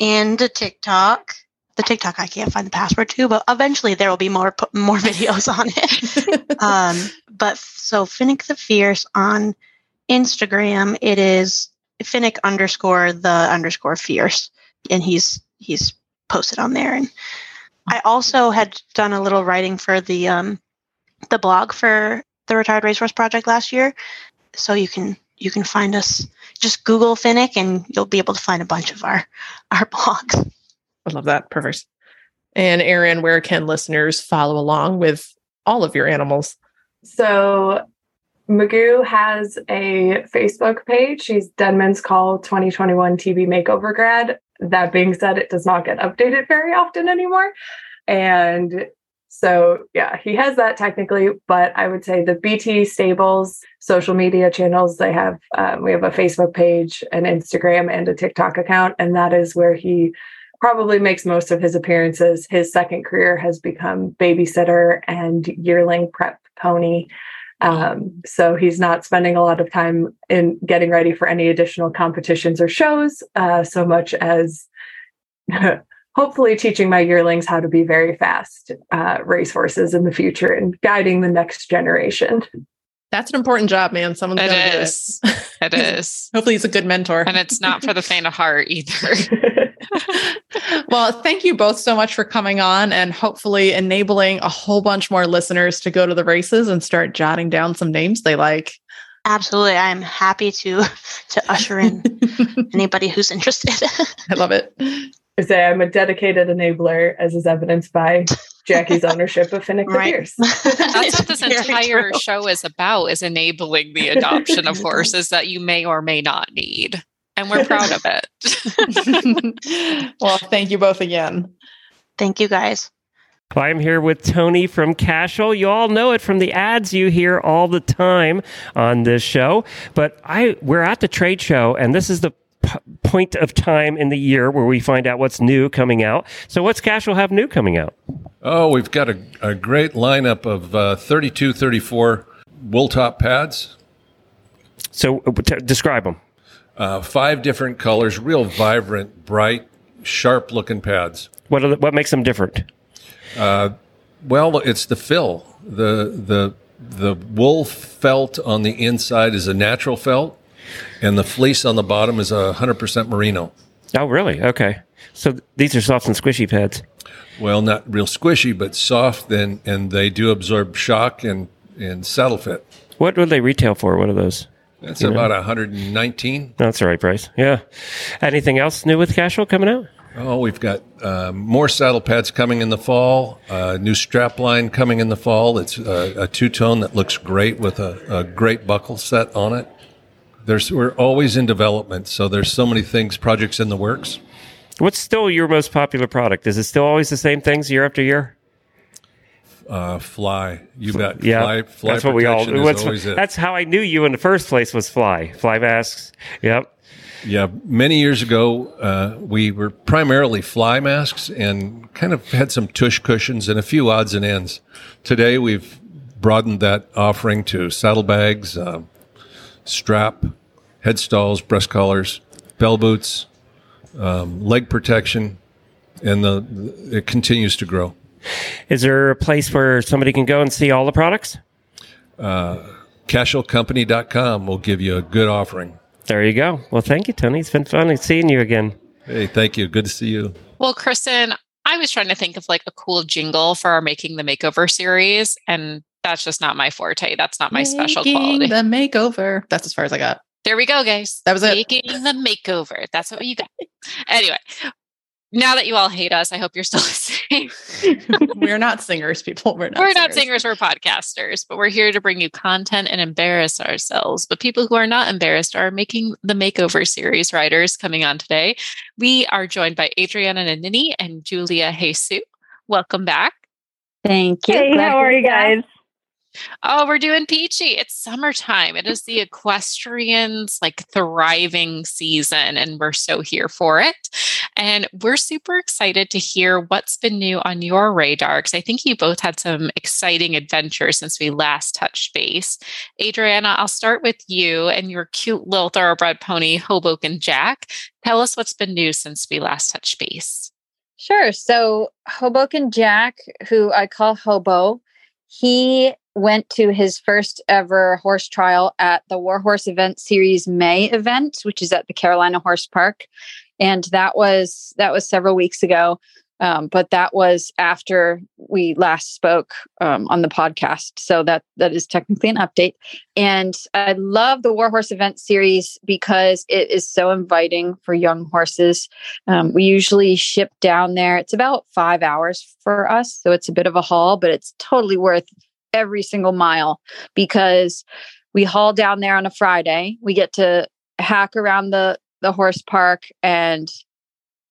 and a TikTok. The TikTok I can't find the password to, but eventually there will be more more <laughs> videos on it. <laughs> um, but so Finnick the Fierce on Instagram, it is Finnick underscore the underscore fierce, and he's he's posted on there. And I also had done a little writing for the um, the blog for the Retired Racehorse Project last year, so you can you can find us. Just Google Finnick, and you'll be able to find a bunch of our our blogs. I love that. Perfect. And Erin, where can listeners follow along with all of your animals? So Magoo has a Facebook page. She's Denman's Call 2021 TV Makeover grad. That being said, it does not get updated very often anymore. And so, yeah, he has that technically, but I would say the BT Stables social media channels, they have, um, we have a Facebook page, an Instagram, and a TikTok account. And that is where he probably makes most of his appearances. His second career has become babysitter and yearling prep pony. Um, so he's not spending a lot of time in getting ready for any additional competitions or shows, uh, so much as <laughs> <laughs> hopefully teaching my yearlings how to be very fast uh, racehorses in the future and guiding the next generation. That's an important job, man. Someone's it gonna is. Do it. It <laughs> is. Hopefully, he's a good mentor, and it's not for the faint of heart either. <laughs> <laughs> well, thank you both so much for coming on and hopefully enabling a whole bunch more listeners to go to the races and start jotting down some names they like. Absolutely. I'm happy to to usher in anybody who's interested. I love it. I say I'm a dedicated enabler, as is evidenced by Jackie's ownership of Finnick right. the Fierce. That's what this <laughs> entire true. show is about: is enabling the adoption of <laughs> horses that you may or may not need and we're proud of it. <laughs> well, thank you both again. Thank you, guys. I'm here with Tony from Cashel. You all know it from the ads you hear all the time on this show. But I we're at the trade show, and this is the p- point of time in the year where we find out what's new coming out. So, what's Cashel have new coming out? Oh, we've got a, a great lineup of uh, 32, 34 wool top pads. So, uh, t- describe them. Uh, five different colors, real vibrant, bright, sharp looking pads. What the, what makes them different? Uh, well, it's the fill. The the the wool felt on the inside is a natural felt, and the fleece on the bottom is a hundred percent merino. Oh, really? Okay. So these are soft and squishy pads. Well, not real squishy, but soft, and and they do absorb shock and and saddle fit. What would they retail for? What are those? That's you about know? 119. That's the right price. Yeah. Anything else new with Cashel coming out? Oh, we've got uh, more saddle pads coming in the fall. Uh, new strap line coming in the fall. It's a, a two tone that looks great with a, a, great buckle set on it. There's we're always in development, so there's so many things, projects in the works. What's still your most popular product? Is it still always the same things year after year? Uh, fly. You bet. Yeah, fly, fly that's what we all. That's how I knew you in the first place was fly. Fly masks. Yep. Yeah, many years ago, uh, we were primarily fly masks and kind of had some tush cushions and a few odds and ends. Today, we've broadened that offering to saddlebags, uh, strap, head stalls, breast collars, bell boots, um, leg protection, and the, it continues to grow. Is there a place where somebody can go and see all the products? Uh, CashelCompany.com will give you a good offering. There you go. Well, thank you, Tony. It's been fun seeing you again. Hey, thank you. Good to see you. Well, Kristen, I was trying to think of like a cool jingle for our Making the Makeover series, and that's just not my forte. That's not my Making special quality. The makeover. That's as far as I got. There we go, guys. That was it. Making the makeover. That's what you got. anyway, now that you all hate us, I hope you're still <laughs> listening. <laughs> we're not singers, people. We're not. We're singers. not singers. We're podcasters, but we're here to bring you content and embarrass ourselves. But people who are not embarrassed are making the makeover series writers coming on today. We are joined by Adriana Nannini and Julia Jesu. Welcome back. Thank you. Hey, Glad how are be you back. guys? Oh, we're doing peachy. It's summertime. It is the equestrians like thriving season, and we're so here for it. And we're super excited to hear what's been new on your radar because I think you both had some exciting adventures since we last touched base. Adriana, I'll start with you and your cute little thoroughbred pony, Hoboken Jack. Tell us what's been new since we last touched base. Sure. So Hoboken Jack, who I call Hobo, he went to his first ever horse trial at the War Horse Event Series May event, which is at the Carolina Horse Park, and that was that was several weeks ago. Um, but that was after we last spoke um, on the podcast, so that that is technically an update. And I love the War Horse Event Series because it is so inviting for young horses. Um, we usually ship down there. It's about five hours for us, so it's a bit of a haul, but it's totally worth every single mile because we haul down there on a Friday. We get to hack around the the horse park and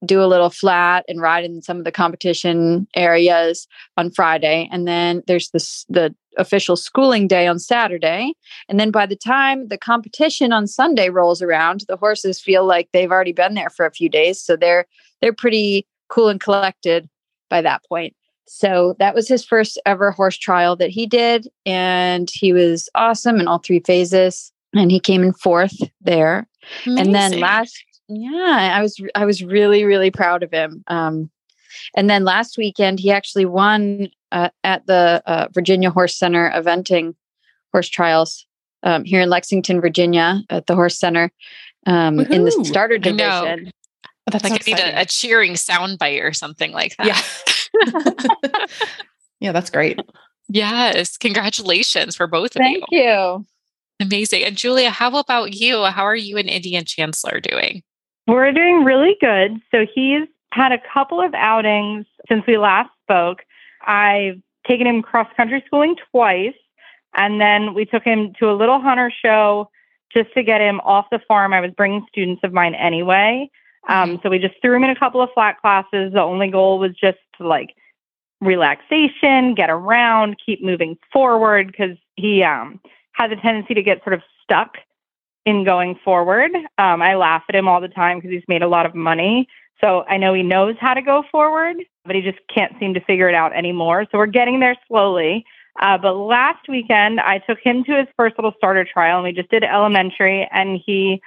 do a little flat and ride in some of the competition areas on Friday. And then there's this the official schooling day on Saturday. And then by the time the competition on Sunday rolls around the horses feel like they've already been there for a few days. So they're they're pretty cool and collected by that point so that was his first ever horse trial that he did. And he was awesome in all three phases. And he came in fourth there. And then last, yeah, I was I was really really proud of him. Um, and then last weekend he actually won uh, at the uh, Virginia Horse Center eventing horse trials um, here in Lexington, Virginia, at the Horse Center um, in the starter division. That's like so I need a, a cheering soundbite or something like that. Yeah. <laughs> yeah, that's great. Yes. Congratulations for both of Thank you. you. Amazing. And Julia, how about you? How are you and Indian Chancellor doing? We're doing really good. So he's had a couple of outings since we last spoke. I've taken him cross country schooling twice, and then we took him to a little hunter show just to get him off the farm. I was bringing students of mine anyway. Um, so we just threw him in a couple of flat classes. The only goal was just to like relaxation, get around, keep moving forward because he um, has a tendency to get sort of stuck in going forward. Um, I laugh at him all the time because he's made a lot of money. So I know he knows how to go forward, but he just can't seem to figure it out anymore. So we're getting there slowly. Uh, but last weekend, I took him to his first little starter trial, and we just did elementary, and he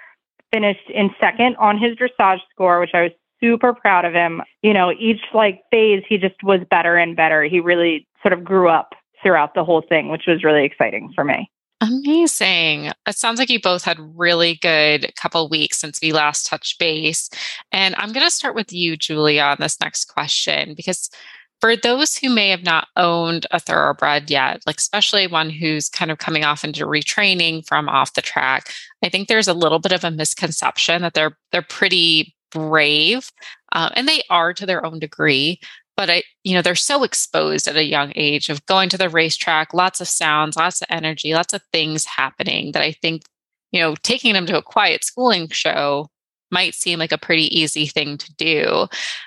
finished in second on his dressage score, which I was super proud of him. You know, each like phase, he just was better and better. He really sort of grew up throughout the whole thing, which was really exciting for me. Amazing. It sounds like you both had really good couple weeks since we last touched base. And I'm going to start with you, Julia, on this next question, because for those who may have not owned a thoroughbred yet, like especially one who's kind of coming off into retraining from off the track, I think there's a little bit of a misconception that they're they're pretty brave, uh, and they are to their own degree. But I, you know, they're so exposed at a young age of going to the racetrack, lots of sounds, lots of energy, lots of things happening. That I think, you know, taking them to a quiet schooling show might seem like a pretty easy thing to do.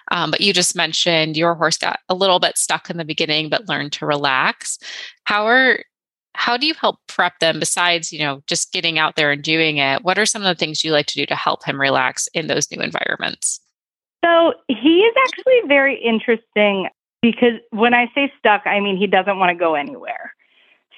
Um, but you just mentioned your horse got a little bit stuck in the beginning, but learned to relax. How are how do you help prep them besides, you know, just getting out there and doing it? What are some of the things you like to do to help him relax in those new environments? So he is actually very interesting because when I say stuck, I mean he doesn't want to go anywhere.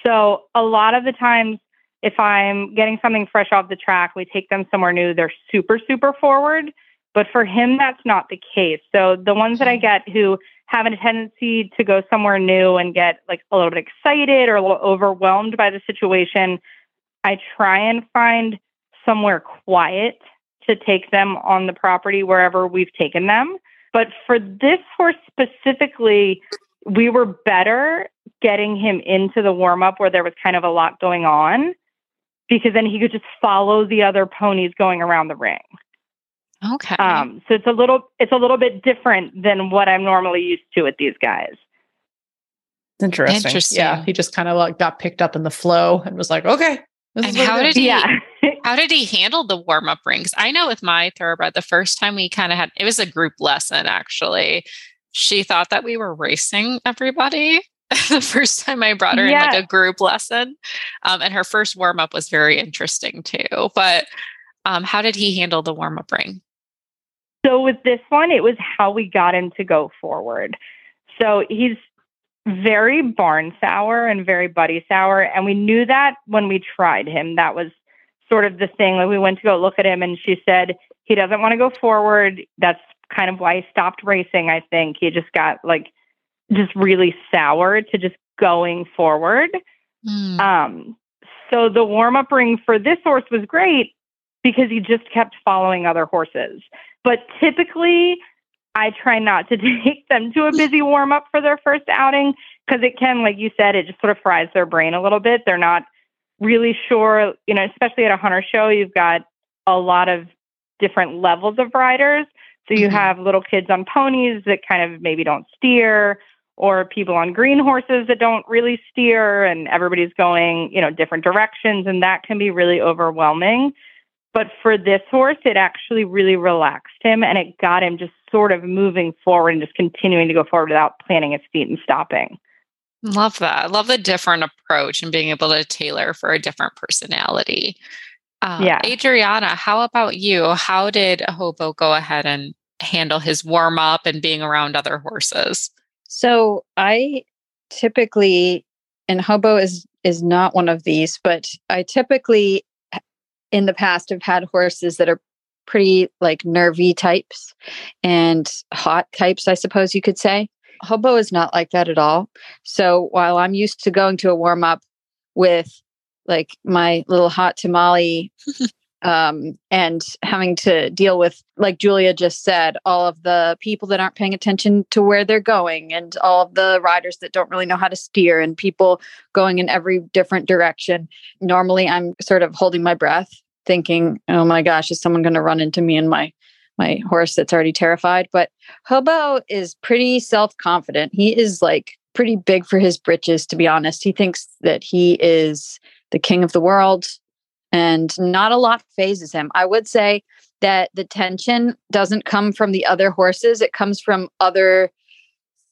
So a lot of the times, if I'm getting something fresh off the track, we take them somewhere new, they're super, super forward. But for him, that's not the case. So the ones that I mm-hmm. get who have a tendency to go somewhere new and get like a little bit excited or a little overwhelmed by the situation, I try and find somewhere quiet to take them on the property wherever we've taken them. But for this horse specifically, we were better getting him into the warm up where there was kind of a lot going on because then he could just follow the other ponies going around the ring. Okay. Um, so it's a little it's a little bit different than what I'm normally used to with these guys. Interesting. Interesting. Yeah, he just kind of like got picked up in the flow and was like, okay. This And is how did he- Yeah. <laughs> How did he handle the warm up rings? I know with my thoroughbred, the first time we kind of had it was a group lesson actually. She thought that we were racing everybody. <laughs> the first time I brought her in like a group lesson. Um, and her first warm up was very interesting too. But um, how did he handle the warm up ring? So with this one, it was how we got him to go forward. So he's very barn sour and very buddy sour. And we knew that when we tried him. That was sort of the thing. Like we went to go look at him and she said he doesn't want to go forward. That's kind of why he stopped racing, I think. He just got like just really sour to just going forward. Hmm. Um, so the warm up ring for this horse was great because he just kept following other horses. But typically, I try not to <laughs> take them to a busy warm up for their first outing because it can, like you said, it just sort of fries their brain a little bit. They're not really sure, you know, especially at a hunter show, you've got a lot of different levels of riders. So you Mhm. have little kids on ponies that kind of maybe don't steer, or people on green horses that don't really steer, and everybody's going, you know, different directions, and that can be really overwhelming. But for this horse, it actually really relaxed him and it got him just sort of moving forward and just continuing to go forward without planting his feet and stopping. Love that. Love the different approach and being able to tailor for a different personality. Uh, Yeah. Adriana, how about you? How did Hobo go ahead and handle his warm up and being around other horses? So I typically, and Hobo is is not one of these, but I typically in the past have had horses that are pretty like nervy types and hot types, I suppose you could say. Hobo is not like that at all. So while I'm used to going to a warm up with like my little hot tamale <laughs> um, and having to deal with, like Julia just said, all of the people that aren't paying attention to where they're going, and all of the riders that don't really know how to steer, and people going in every different direction. Normally, I'm sort of holding my breath, thinking, "Oh my gosh, is someone going to run into me and my my horse that's already terrified?" But Hobo is pretty self confident. He is like pretty big for his britches, to be honest. He thinks that he is the king of the world and not a lot fazes him. I would say that the tension doesn't come from the other horses, it comes from other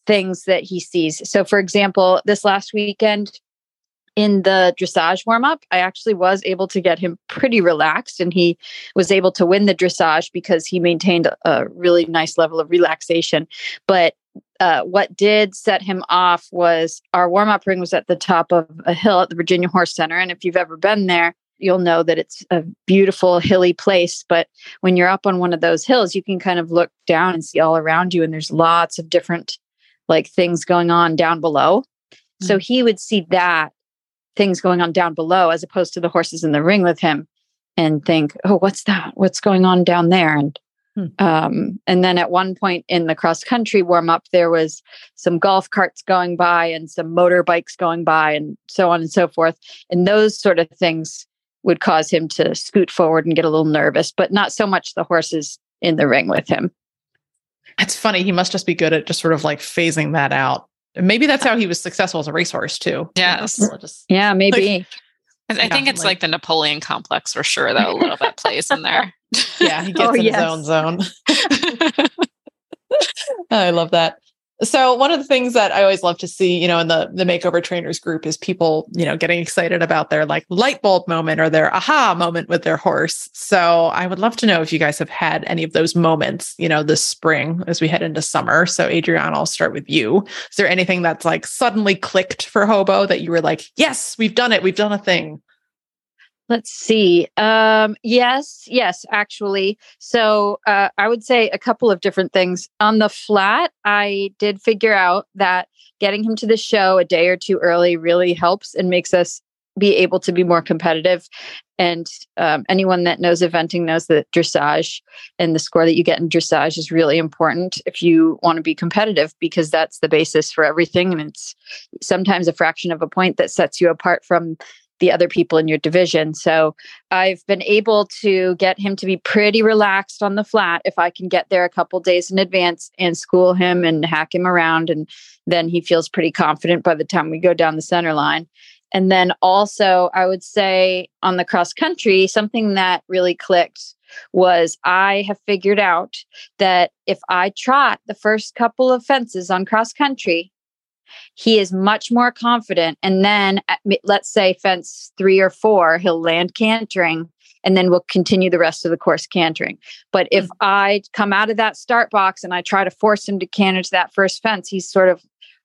things that he sees. So, for example, this last weekend in the dressage warm up, I actually was able to get him pretty relaxed and he was able to win the dressage because he maintained a really nice level of relaxation. But uh, what did set him off was our warm up ring was at the top of a hill at the Virginia Horse Center. And if you've ever been there, you'll know that it's a beautiful hilly place. But when you're up on one of those hills, you can kind of look down and see all around you. And there's lots of different like things going on down below. So he would see that things going on down below as opposed to the horses in the ring with him and think, oh, what's that? What's going on down there? And um, and then at one point in the cross country warm up, there was some golf carts going by and some motorbikes going by and so on and so forth. And those sort of things would cause him to scoot forward and get a little nervous, but not so much the horses in the ring with him. It's funny. He must just be good at just sort of like phasing that out. Maybe that's how he was successful as a racehorse too. Yes. just- Yeah, <laughs> maybe. I I Yeah, think it's like- like, the Napoleon complex for sure, though, a little bit <laughs> plays in there. yeah, he gets Oh, in yes. his own zone. <laughs> I love that. So one of the things that I always love to see, you know, in the the makeover trainers group is people, you know, getting excited about their like light bulb moment or their aha moment with their horse. So I would love to know if you guys have had any of those moments, you know, this spring as we head into summer. So Adriana, I'll start with you. Is there anything that's like suddenly clicked for Hobo that you were like, yes, we've done it, we've done a thing? Let's see. Um, yes, yes, actually. So uh, I would say a couple of different things. On the flat, I did figure out that getting him to the show a day or two early really helps and makes us be able to be more competitive. And um, anyone that knows eventing knows that dressage and the score that you get in dressage is really important if you want to be competitive because that's the basis for everything. And it's sometimes a fraction of a point that sets you apart from the other people in your division. So I've been able to get him to be pretty relaxed on the flat if I can get there a couple days in advance and school him and hack him around. And then he feels pretty confident by the time we go down the center line. And then also, I would say on the cross country, something that really clicked was I have figured out that if I trot the first couple of fences on cross country, he is much more confident. And then, at, let's say fence three or four, he'll land cantering and then we'll continue the rest of the course cantering. But if mm-hmm. I come out of that start box and I try to force him to canter to that first fence, he's sort of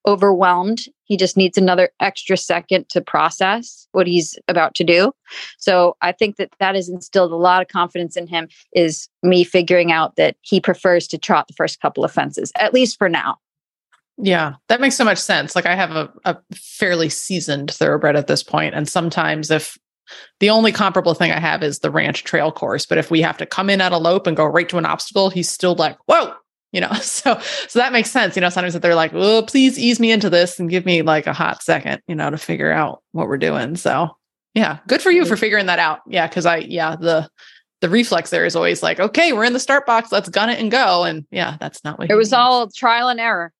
overwhelmed. He just needs another extra second to process what he's about to do. So I think that that has instilled a lot of confidence in him is me figuring out that he prefers to trot the first couple of fences, at least for now. Yeah, that makes so much sense. Like I have a, a fairly seasoned thoroughbred at this point, and sometimes if the only comparable thing I have is the ranch trail course, but if we have to come in at a lope and go right to an obstacle, he's still like, "Whoa!" You know, <laughs> so so that makes sense. You know, sometimes that they're like, "Oh, please ease me into this and give me like a hot second, you know, to figure out what we're doing." So yeah, good for you for figuring that out. Yeah, because I yeah the the reflex there is always like, okay, we're in the start box, let's gun it and go. And yeah, that's not what it was means. all trial and error.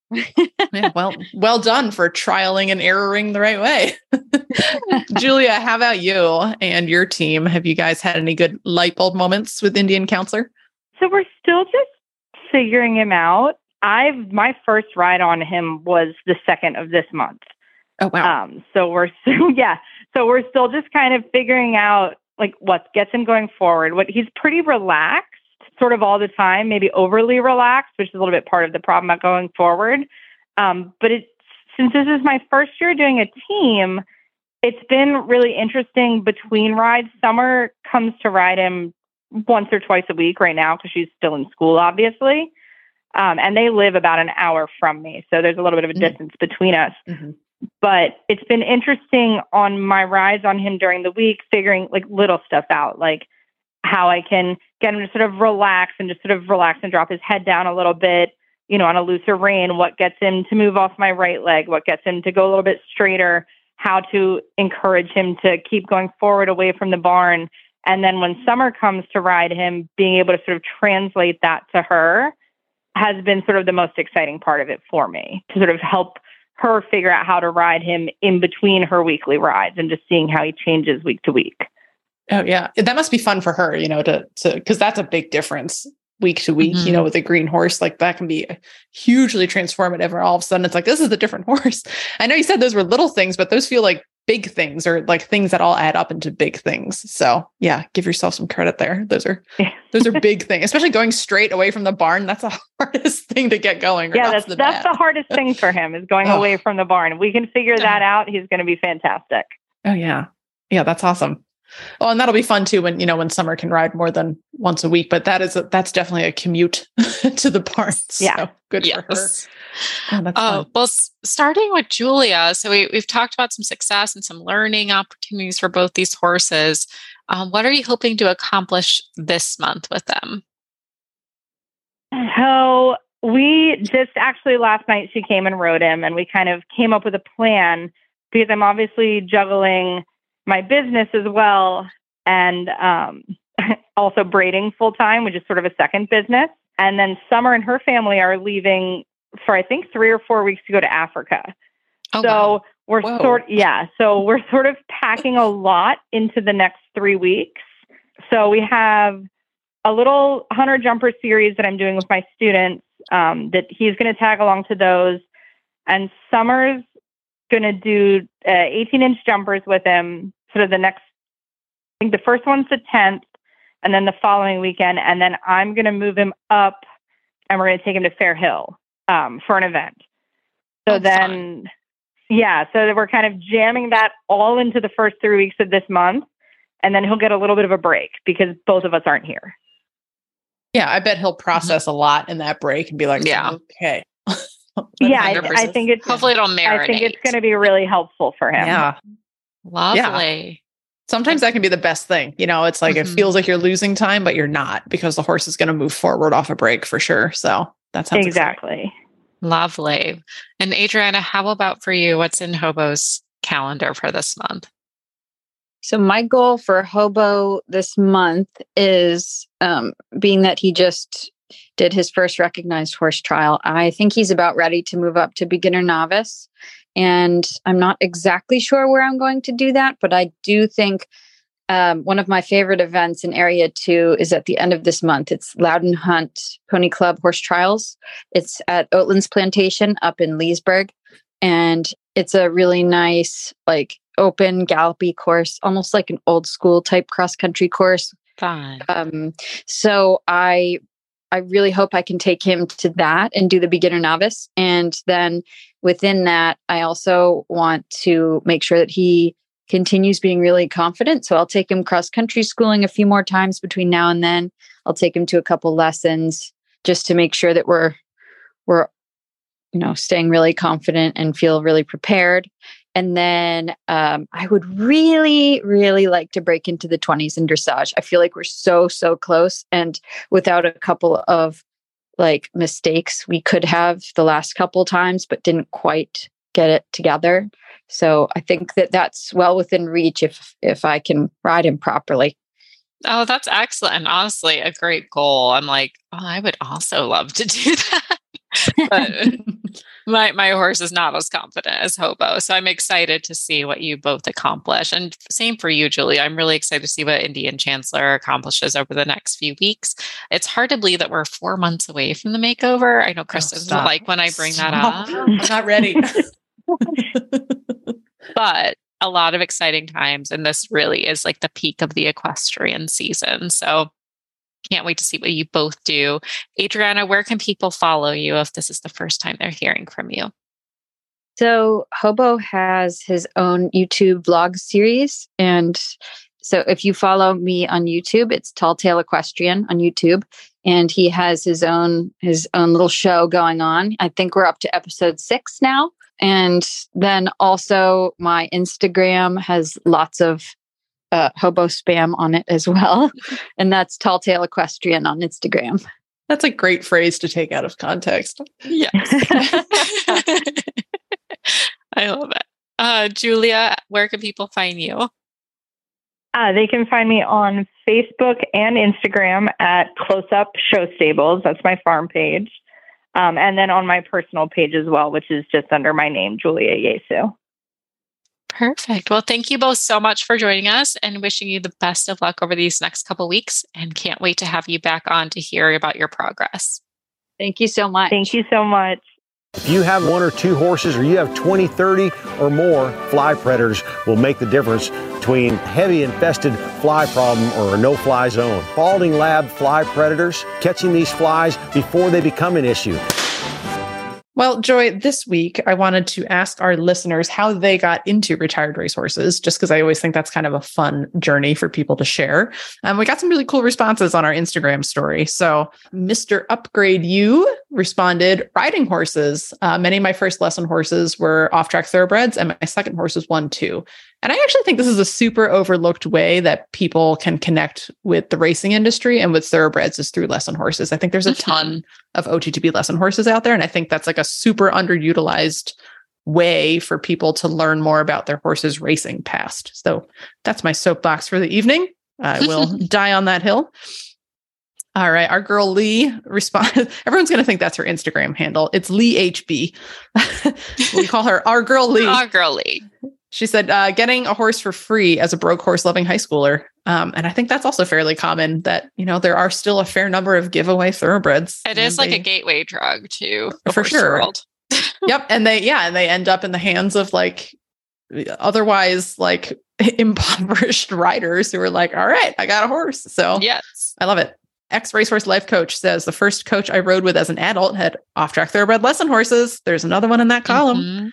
Yeah, well, well done for trialing and erroring the right way. <laughs> Julia, how about you and your team? Have you guys had any good light bulb moments with Indian Chancellor? So we're still just figuring him out. I've my first ride on him was the second of this month. Oh wow. Um, so we're <laughs> still yeah. So we're still just kind of figuring out like what gets him going forward. What he's pretty relaxed sort of all the time, maybe overly relaxed, which is a little bit part of the problem going forward. Um, but it since this is my first year doing a team, it's been really interesting between rides. Summer comes to ride him once or twice a week right now because she's still in school, obviously. Um, and they live about an hour from me. So there's a little bit of a mm-hmm. distance between us. Mm-hmm but it's been interesting on my rides on him during the week, figuring like little stuff out, like how I can get him to sort of relax and just sort of relax and drop his head down a little bit, you know, on a looser rein, what gets him to move off my right leg, what gets him to go a little bit straighter, how to encourage him to keep going forward away from the barn. And then when summer comes to ride him, being able to sort of translate that to her has been sort of the most exciting part of it for me to sort of help her figure out how to ride him in between her weekly rides and just seeing how he changes week to week. Oh yeah, that must be fun for her, you know, to to because that's a big difference week to week. Mm-hmm. You know, with a green horse, like that can be hugely transformative. And all of a sudden, it's like this is a different <laughs> horse. I know you said those were little things, but those feel like big things or like things that all add up into big things. So yeah, give yourself some credit there. Those are those are <laughs> big things, especially going straight away from the barn. That's the <laughs> hardest thing to get going. Yeah, that's the that's the hardest thing for him is going oh. away from the barn. If we can figure that out, he's going to be fantastic. Oh yeah, yeah, that's awesome. Well, and that'll be fun too when you know when summer can ride more than once a week. But that is a, that's definitely a commute <laughs> to the barn. Yeah, so good yes. for her. Oh, uh, well, s- starting with Julia, so we, we've talked about some success and some learning opportunities for both these horses. Um, what are you hoping to accomplish this month with them? So we just actually last night she came and rode him, and we kind of came up with a plan because I'm obviously juggling my business as well and um, <laughs> also braiding full time, which is sort of a second business. And then Summer and her family are leaving for I think three or four weeks to go to Africa. Oh, so wow. we're Whoa. sort yeah, so we're sort of packing a lot into the next three weeks. So we have a little hunter jumper series that I'm doing with my students um, that he's going to tag along to those, and Summer's going to do uh, 18 inch jumpers with him. Sort of the next, I think the first one's the 10th, and then the following weekend, and then I'm going to move him up, and we're going to take him to Fair Hill um, for an event. So oh, then, fun. yeah, so we're kind of jamming that all into the first three weeks of this month. And then he'll get a little bit of a break because both of us aren't here. Yeah, I bet he'll mm-hmm. process a lot in that break and be like, yeah, okay. Yeah, I, I, think it's hopefully it'll marinate. I think it's going to be really helpful for him. Yeah, lovely. Yeah. Sometimes that can be the best thing. You know, it's like mm-hmm. it feels like you're losing time, but you're not because the horse is going to move forward off a break for sure. So that's exactly. Exciting. Lovely. And Adriana, how about for you? What's in Hobo's calendar for this month? So my goal for Hobo this month is um, being that he just did his first recognized horse trial. I think he's about ready to move up to beginner novice. And I'm not exactly sure where I'm going to do that, but I do think um, one of my favorite events in Area 2 is at the end of this month. It's Loudoun Hunt Pony Club Horse Trials. It's at Oatlands Plantation up in Leesburg. And it's a really nice, like, open gallopy course, almost like an old school type cross country course. Fun. Um, so I I really hope I can take him to that and do the beginner novice. And then within that, I also want to make sure that he continues being really confident. So I'll take him cross country schooling a few more times between now and then. I'll take him to a couple lessons just to make sure that we're we're you know staying really confident and feel really prepared. And then um, I would really, really like to break into the 20s in dressage. I feel like we're so, so close. And without a couple of like mistakes we could have the last couple times, but didn't quite get it together. So I think that that's well within reach if if I can ride him properly. Oh, that's excellent. And honestly, a great goal. I'm like, oh, I would also love to do <laughs> that. but <laughs> <laughs> my my horse is not as confident as Hobo. So I'm excited to see what you both accomplish. And same for you, Julie. I'm really excited to see what Indian Chancellor accomplishes over the next few weeks. It's hard to believe that we're four months away from the makeover. I know Chris oh, doesn't like when I bring stop. that up. <laughs> I'm not ready. <laughs> but a lot of exciting times. And this really is like the peak of the equestrian season. So can't wait to see what you both do. Adriana, where can people follow you if this is the first time they're hearing from you? So, Hobo has his own YouTube vlog series. And so, if you follow me on YouTube, it's Tall Tale Equestrian on YouTube. And he has his own his own little show going on. I think we're up to episode six now. And then also my Instagram has lots of uh, hobo spam on it as well. <laughs> and that's Tall Tale Equestrian on Instagram. That's a great phrase to take out of context. Yes. <laughs> I love it. Uh, Julia, where can people find you? Uh, they can find me on Facebook and Instagram at Close Up Show Stables. That's my farm page. Um, and then on my personal page as well, which is just under my name, Julia Jesu. Perfect. Well, thank you both so much for joining us and wishing you the best of luck over these next couple weeks and can't wait to have you back on to hear about your progress. Thank you so much. Thank you so much. If you have one or two horses or you have 20, 30 or more, fly predators will make the difference between heavy infested fly problem or a no-fly zone. Spalding Lab fly predators, catching these flies before they become an issue. Well, Joy, this week I wanted to ask our listeners how they got into retired racehorses, just because I always think that's kind of a fun journey for people to share. And um, we got some really cool responses on our Instagram story. So, Mr. Upgrade You responded riding horses. Uh, many of my first lesson horses were off track thoroughbreds, and my second horse was one too. And I actually think this is a super overlooked way that people can connect with the racing industry and with thoroughbreds is through lesson horses. I think there's a mm-hmm. ton of OTTB lesson horses out there. And I think that's like a super underutilized way for people to learn more about their horses racing past. So that's my soapbox for the evening. I will <laughs> die on that hill. All right. Our girl Lee responded. <laughs> Everyone's going to think that's her Instagram handle. It's Lee HB. <laughs> we call her our girl Lee. Our girl Lee. She said, uh, getting a horse for free as a broke horse loving high schooler. Um, and I think that's also fairly common that, you know, there are still a fair number of giveaway thoroughbreds. It is like they, a gateway drug to for sure. <laughs> <laughs> yep. And they, yeah, and they end up in the hands of like otherwise like <laughs> impoverished riders who are like, all right, I got a horse. So yes, I love it. Ex racehorse life coach says the first coach I rode with as an adult had off track thoroughbred lesson horses. There's another one in that column. Mm-hmm.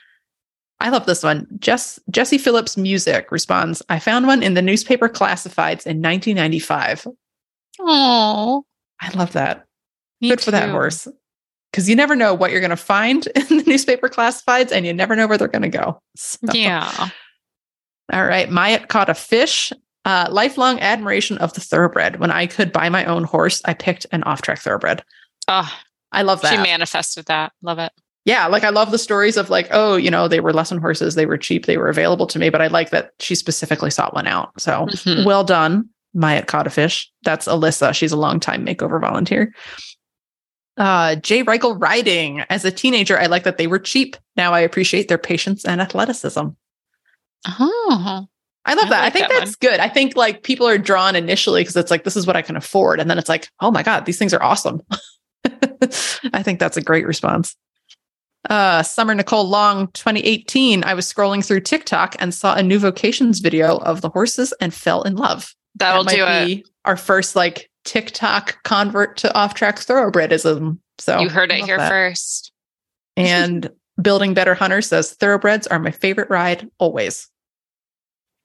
I love this one. Jess, Jesse Phillips Music responds, I found one in the newspaper classifieds in 1995. Oh, I love that. Good too. for that horse. Because you never know what you're going to find <laughs> in the newspaper classifieds and you never know where they're going to go. So. Yeah. All right. Myatt caught a fish. Uh, lifelong admiration of the thoroughbred. When I could buy my own horse, I picked an off track thoroughbred. Oh, I love that. She manifested that. Love it. Yeah, like I love the stories of like, oh, you know, they were lesson horses, they were cheap, they were available to me, but I like that she specifically sought one out. So Mhm. well done, Maya Codfish. That's Alyssa. She's a longtime makeover volunteer. Uh, Jay Reichel riding. As a teenager, I like that they were cheap. Now I appreciate their patience and athleticism. Oh, I love I that. I think that that's good. I think like people are drawn initially because it's like this is what I can afford, and then it's like, oh my god, these things are awesome. <laughs> I think that's a great response. Uh, Summer Nicole Long, 2018. I was scrolling through TikTok and saw a new vocations video of the horses and fell in love. that'll that do might it. be our first like TikTok convert to off-track thoroughbredism. So you heard it here that. first. <laughs> And Building Better Hunter says thoroughbreds are my favorite ride always.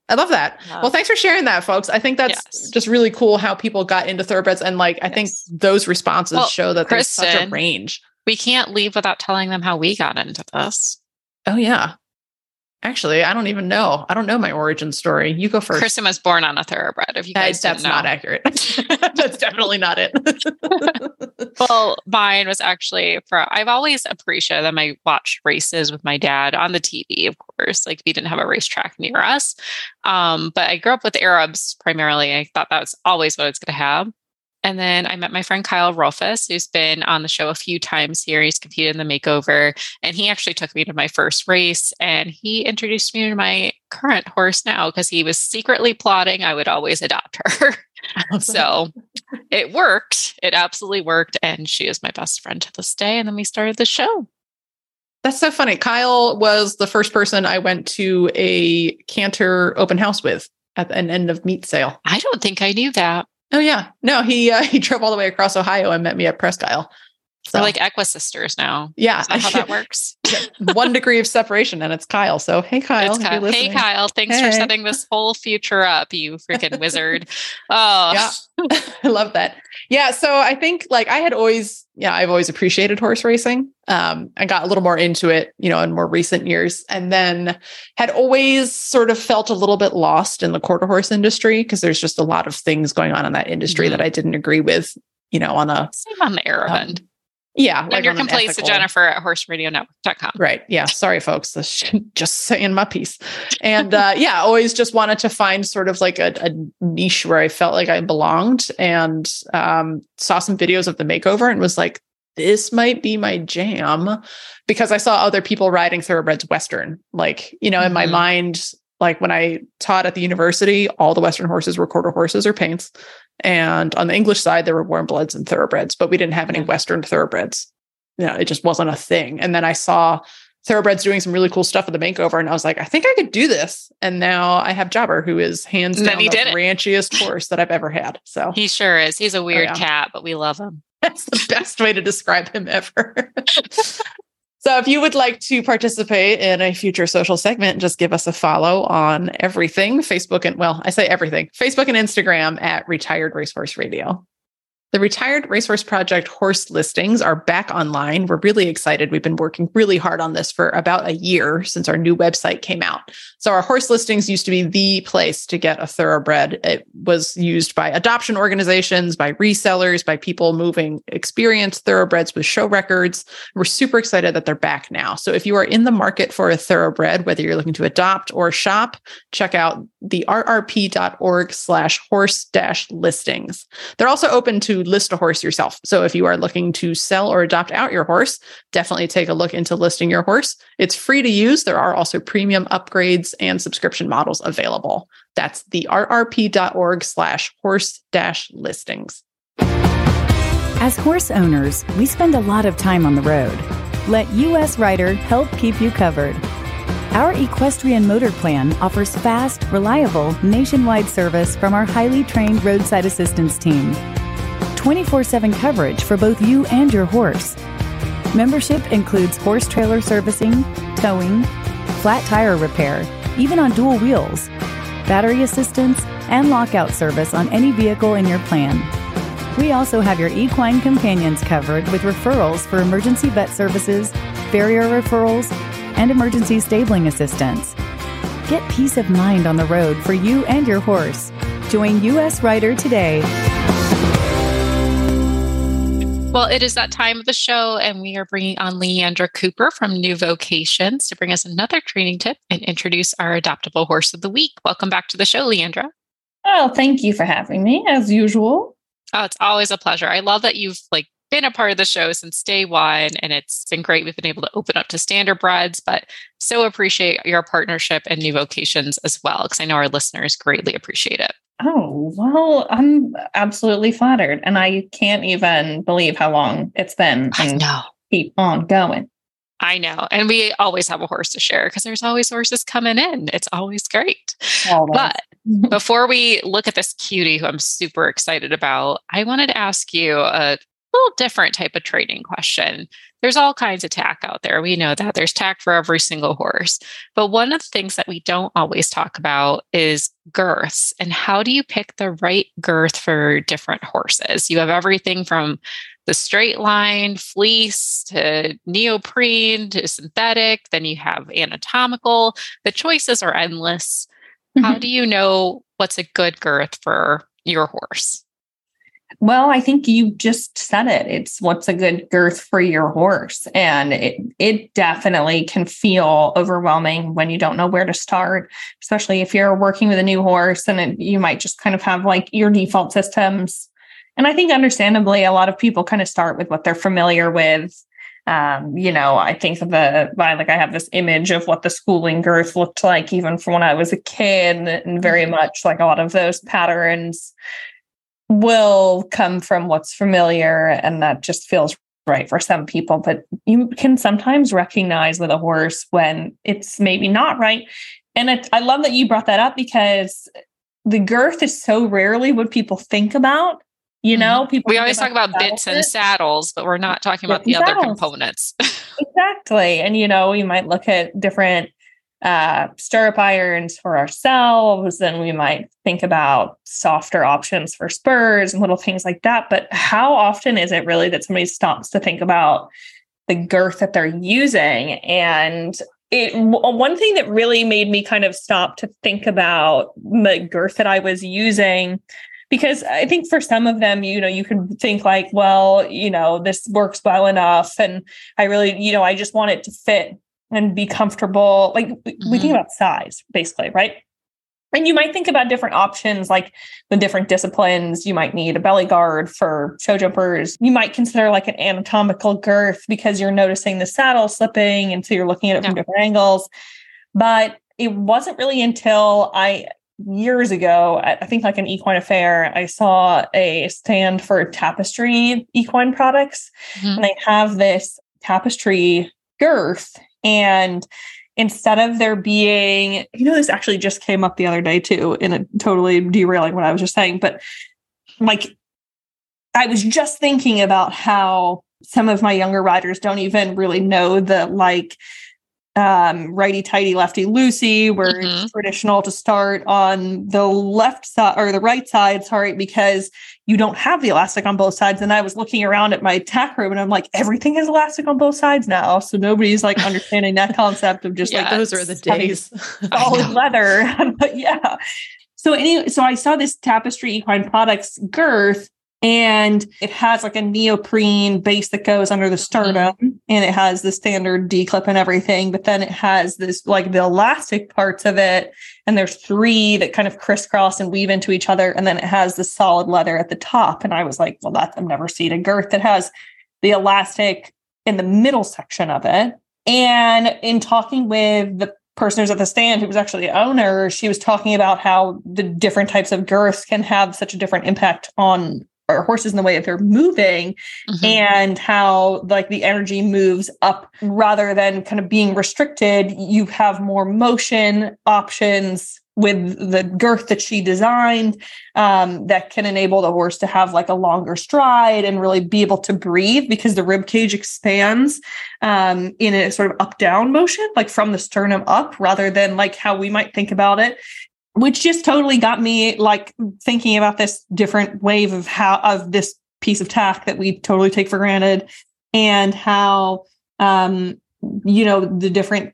I love that. Well, thanks for sharing that, folks. I think that's Yes. just really cool how people got into thoroughbreds. And like, I think those responses Well, show that there's such a range. We can't leave without telling them how we got into this. Oh, yeah. Actually, I don't even know. I don't know my origin story. You go first. Kristen was born on a thoroughbred. If you guys that's not accurate. <laughs> that's definitely not it. <laughs> well, mine was actually for I've always appreciated them. I watched races with my dad on the TV, of course. Like we didn't have a racetrack near us. Um, but I grew up with Arabs primarily. I thought that was always what I was gonna have. And then I met my friend Kyle Rolfus, who's been on the show a few times here. He's competed in the makeover, and he actually took me to my first race and he introduced me to my current horse now because he was secretly plotting I would always adopt her. <laughs> <laughs> so it worked. It absolutely worked. And she is my best friend to this day. And then we started the show. That's so funny. Kyle was the first person I went to a canter open house with at an end of meet sale. I don't think I knew that. Oh yeah, no, he uh, <laughs> he drove all the way across Ohio and met me at Presque Isle. So We're like Equa sisters now. yeah, Is that how <laughs> that works? one degree of separation, and it's Kyle. So hey, Kyle, It's Kyle. Hey. Kyle. Thanks Hey. for setting this whole future up, you freaking <laughs> wizard. Oh, Yeah, I love that. Yeah, so I think like I had always, yeah, I've always appreciated horse racing. Um, I got a little more into it, you know, in more recent years, and then had always sort of felt a little bit lost in the quarter horse industry because there's just a lot of things going on in that industry Mhm. that I didn't agree with, you know, on a same on the Arab Um, end. Yeah, Send your complaints to Jennifer at horseradionetwork.com. Right. Yeah. Sorry, folks. This <laughs> just saying my piece. And uh, <laughs> yeah, always just wanted to find sort of like a, a niche where I felt like I belonged and um, saw some videos of the makeover and was like, this might be my jam because I saw other people riding thoroughbreds Western. Like, you know, in my Mhm. mind, like when I taught at the university, all the Western horses were quarter horses or paints. And on the English side, there were warm bloods and thoroughbreds, but we didn't have any Western thoroughbreds. You know, it just wasn't a thing. And then I saw thoroughbreds doing some really cool stuff at the makeover, and I was like, I think I could do this. And now I have Jobber, who is hands down he the ranchiest horse that I've ever had. So He sure is. He's a weird yeah. cat, but we love him. <laughs> that's the best way to describe him ever. <laughs> so if you would like to participate in a future social segment, just give us a follow on everything Facebook and well, I say everything Facebook and Instagram at Retired Racehorse Radio. The Retired Racehorse Project horse listings are back online. We're really excited. We've been working really hard on this for about a year since our new website came out. So, our horse listings used to be the place to get a thoroughbred. It was used by adoption organizations, by resellers, by people moving experienced thoroughbreds with show records. We're super excited that they're back now. So, if you are in the market for a thoroughbred, whether you're looking to adopt or shop, check out the rrp.org slash horse dash listings. They're also open to list a horse yourself. So if you are looking to sell or adopt out your horse, definitely take a look into listing your horse. It's free to use. There are also premium upgrades and subscription models available. That's the rrp.org slash horse dash listings. As horse owners, we spend a lot of time on the road. Let US Rider help keep you covered. Our equestrian motor plan offers fast, reliable, nationwide service from our highly trained roadside assistance team. 24 7 coverage for both you and your horse. Membership includes horse trailer servicing, towing, flat tire repair, even on dual wheels, battery assistance, and lockout service on any vehicle in your plan. We also have your equine companions covered with referrals for emergency vet services, farrier referrals, and emergency stabling assistance. Get peace of mind on the road for you and your horse. Join US Rider today. Well, it is that time of the show, and we are bringing on Leandra Cooper from New Vocations to bring us another training tip and introduce our adoptable horse of the week. Welcome back to the show, Leandra. Oh, thank you for having me, as usual. Oh, it's always a pleasure. I love that you've like been a part of the show since day one, and it's been great. We've been able to open up to standard breds, but so appreciate your partnership and New Vocations as well, because I know our listeners greatly appreciate it. Oh, well, I'm absolutely flattered. And I can't even believe how long it's been. I know. Keep on going. I know. And we always have a horse to share because there's always horses coming in. It's always great. Always. But before we look at this cutie who I'm super excited about, I wanted to ask you a little different type of training question. There's all kinds of tack out there. We know that there's tack for every single horse. But one of the things that we don't always talk about is girths and how do you pick the right girth for different horses? You have everything from the straight line, fleece to neoprene to synthetic, then you have anatomical. The choices are endless. Mm-hmm. How do you know what's a good girth for your horse? Well, I think you just said it. It's what's a good girth for your horse. And it it definitely can feel overwhelming when you don't know where to start, especially if you're working with a new horse and it, you might just kind of have like your default systems. And I think understandably a lot of people kind of start with what they're familiar with. Um, you know, I think of the like I have this image of what the schooling girth looked like even from when I was a kid and very mm-hmm. much like a lot of those patterns will come from what's familiar and that just feels right for some people but you can sometimes recognize with a horse when it's maybe not right. And it, i love that you brought that up because the girth is so rarely what people think about you know? Mm-hmm. people we always talk about bits and saddles but we're not talking about the other components. <laughs> Exactly and you know you might look at different uh, stirrup irons for ourselves, and we might think about softer options for spurs and little things like that. But how often is it really that somebody stops to think about the girth that they're using? And it one thing that really made me kind of stop to think about the girth that I was using because I think for some of them, you know, you could think like, well, you know, this works well enough. And I really, you know, I just want it to fit and be comfortable. Like mm-hmm. we think mm-hmm. about size, basically, right? And you might think about different options, like the different disciplines. You might need a belly guard for show jumpers. You might consider like an anatomical girth because you're noticing the saddle slipping. And so you're looking at it from different angles. But it wasn't really until I, years ago, I think like an Equine Affaire, I saw a stand for tapestry equine products. Mm-hmm. And they have this tapestry girth and instead of there being, you know, this actually just came up the other day too, in a totally derailing what I was just saying, but like I was just thinking about how some of my younger riders don't even really know the like um, righty tighty, lefty loosey, where mm-hmm. it's traditional to start on the left side or the right side, sorry, because you don't have the elastic on both sides. And I was looking around at my tack room and I'm like, everything is elastic on both sides now. So nobody's like understanding that concept of just like those are the days. Solid <laughs> leather. <laughs> but yeah. So anyway, so I saw this tapestry equine products girth and it has like a neoprene base that goes under the sternum mm-hmm. and it has the standard D clip and everything but then it has this like the elastic parts of it. And there's three that kind of crisscross and weave into each other. And then it has the solid leather at the top. And I was like well that I've never seen a girth that has the elastic in the middle section of it. And in talking with the person who's at the stand who was actually the owner she was talking about how the different types of girths can have such a different impact on or horses in the way that they're moving mm-hmm. and how like the energy moves up rather than kind of being restricted you have more motion options with the girth that she designed um, that can enable the horse to have like a longer stride and really be able to breathe because the rib cage expands um, in a sort of up down motion like from the sternum up rather than like how we might think about it which just totally got me like thinking about this different wave of how of this piece of tack that we totally take for granted and how um you know the different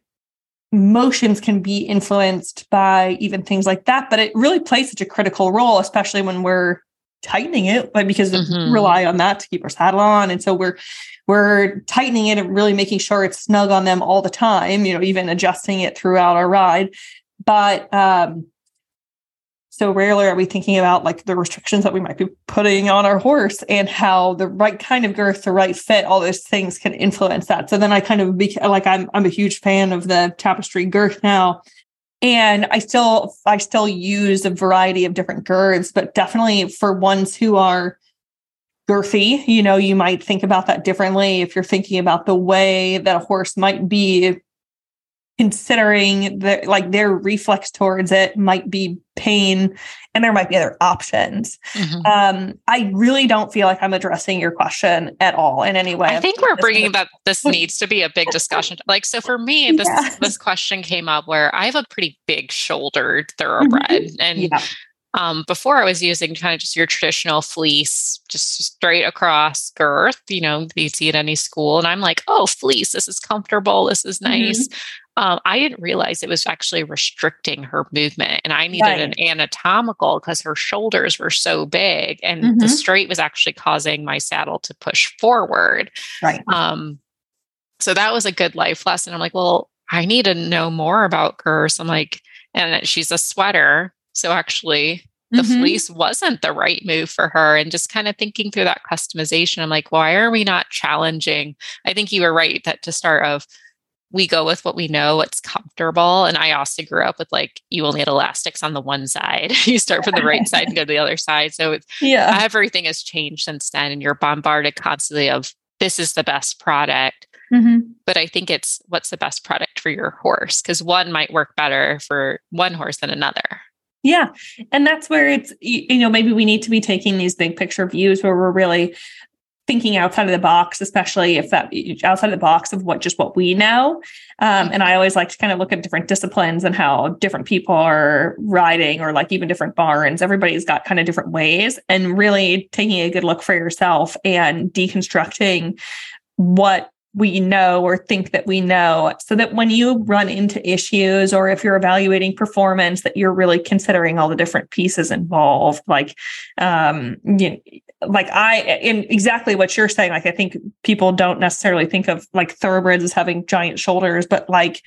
motions can be influenced by even things like that but it really plays such a critical role especially when we're tightening it, but because mm-hmm. we rely on that to keep our saddle on. And so we're we're tightening it and really making sure it's snug on them all the time, you know, even adjusting it throughout our ride. But um so rarely are we thinking about like the restrictions that we might be putting on our horse and how the right kind of girth, the right fit, all those things can influence that. So then I kind of be like I'm I'm a huge fan of the tapestry girth now and i still i still use a variety of different girths but definitely for ones who are girthy you know you might think about that differently if you're thinking about the way that a horse might be considering that like their reflex towards it might be pain and there might be other options mm-hmm. um, i really don't feel like i'm addressing your question at all in any way i think we're bringing that this <laughs> needs to be a big discussion like so for me <laughs> this yeah. this question came up where i have a pretty big shouldered thoroughbred mm-hmm. and yeah. Um, before I was using kind of just your traditional fleece, just straight across girth, you know, you see at any school. And I'm like, oh, fleece, this is comfortable. This is nice. Mm-hmm um, I didn't realize it was actually restricting her movement. And I needed right. an anatomical because her shoulders were so big. And mm-hmm. the straight was actually causing my saddle to push forward. Right. Um, so that was a good life lesson. I'm like, well, I need to know more about girths. I'm like, and she's a sweater. So actually, the mm-hmm. fleece wasn't the right move for her. And just kind of thinking through that customization, I'm like, why are we not challenging? I think you were right that to start of we go with what we know, what's comfortable. And I also grew up with like, you only had elastics on the one side. <laughs> you start from the right side and go to the other side. So yeah, everything has changed since then. And you're bombarded constantly of this is the best product. Mm-hmm. But I think it's what's the best product for your horse because one might work better for one horse than another. Yeah. And that's where it's, you know, maybe we need to be taking these big picture views where we're really thinking outside of the box, especially if that outside of the box of what just what we know. Um, and I always like to kind of look at different disciplines and how different people are riding, or like even different barns. Everybody's got kind of different ways, and really taking a good look for yourself and deconstructing what we know or think that we know so that when you run into issues or if you're evaluating performance that you're really considering all the different pieces involved. Like um you know, like i in exactly what you're saying like i think people don't necessarily think of like thoroughbreds as having giant shoulders but like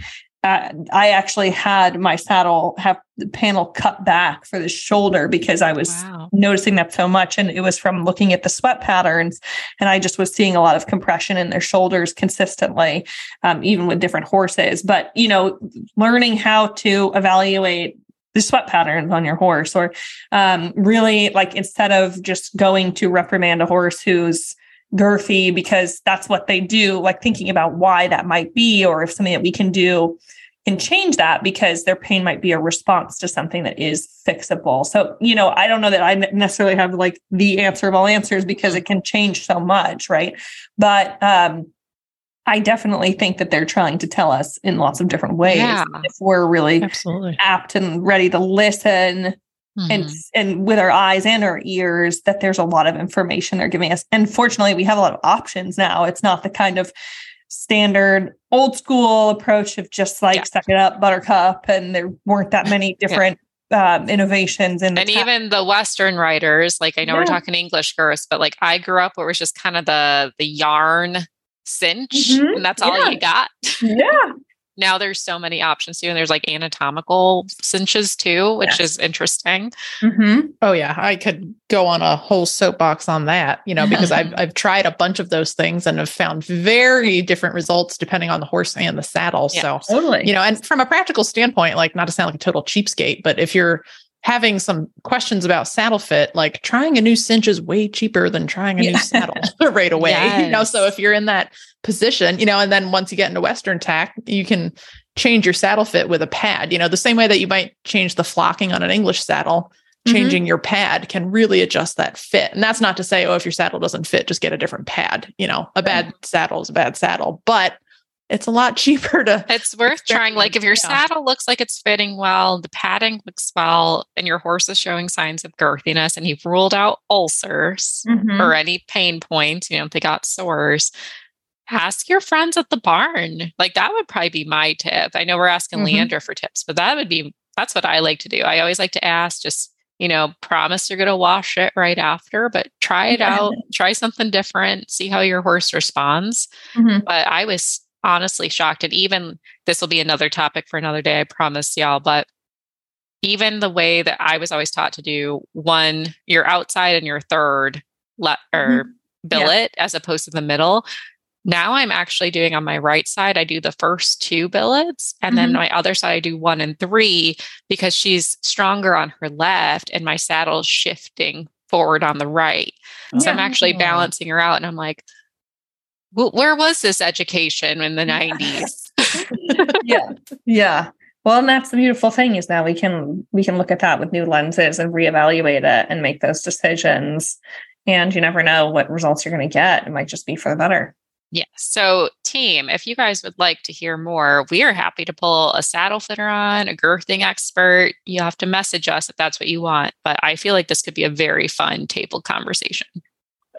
I actually had my saddle have the panel cut back for the shoulder because I was wow. noticing that so much. And it was from looking at the sweat patterns. And I just was seeing a lot of compression in their shoulders consistently, um, even with different horses. But, you know, learning how to evaluate the sweat patterns on your horse or um, really like instead of just going to reprimand a horse who's girthy because that's what they do, like thinking about why that might be, or if something that we can do can change that because their pain might be a response to something that is fixable. So, you know, I don't know that I necessarily have like the answer of all answers because it can change so much, right? But um I definitely think that they're trying to tell us in lots of different ways yeah, if we're really absolutely. apt and ready to listen mm-hmm. and and with our eyes and our ears that there's a lot of information they're giving us and fortunately we have a lot of options now it's not the kind of standard old school approach of just like yeah. suck it up buttercup and there weren't that many <laughs> different yeah. um, innovations and and even the western writers like i know yeah. we're talking english girls but like i grew up where it was just kind of the the yarn cinch mm-hmm. and that's all you got yeah now there's so many options too and there's like anatomical cinches too which yes. is interesting mm-hmm. oh yeah i could go on a whole soapbox on that you know because I've, <laughs> I've tried a bunch of those things and have found very different results depending on the horse and the saddle yeah, so totally you know and from a practical standpoint like not to sound like a total cheapskate but if you're having some questions about saddle fit, like trying a new cinch is way cheaper than trying a yeah. new <laughs> saddle right away. Yes. You know, so if you're in that position, you know, and then once you get into Western tack, you can change your saddle fit with a pad. You know, the same way that you might change the flocking on an English saddle, mm-hmm. changing mm-hmm. your pad can really adjust that fit. And that's not to say, oh, if your saddle doesn't fit, just get a different pad. You know, a bad saddle is a bad saddle, but it's a lot <laughs> cheaper to it's worth trying like if your yeah. saddle looks like it's fitting well the padding looks well and your horse is showing signs of girthiness and you've ruled out ulcers mm-hmm. or any pain points you know if they got sores ask your friends at the barn like that would probably be my tip i know we're asking mm-hmm. leandra for tips but that would be that's what i like to do i always like to ask just you know, promise you're going to wash it right after, but try it out, try something different, see how your horse responds. Mm-hmm. But I was honestly shocked. And even this will be another topic for another day, I promise y'all. But even the way that I was always taught to do one, you're outside and your third let or mm-hmm. billet yeah. as opposed to the middle. Now I'm actually doing on my right side, I do the first two billets, and mm-hmm. then my other side, I do one and three because she's stronger on her left and my saddle's shifting forward on the right. Yeah. So I'm actually balancing her out, and I'm like, where was this education in the <laughs> 90s? yeah. Yeah. Well, and that's the beautiful thing is now we can we can look at that with new lenses and reevaluate it and make those decisions. And you never know what results you're going to get. It might just be for the better. yeah. So, team, if you guys would like to hear more, we are happy to pull a saddle fitter on, a girthing expert. You have to message us if that's what you want. But I feel like this could be a very fun table conversation.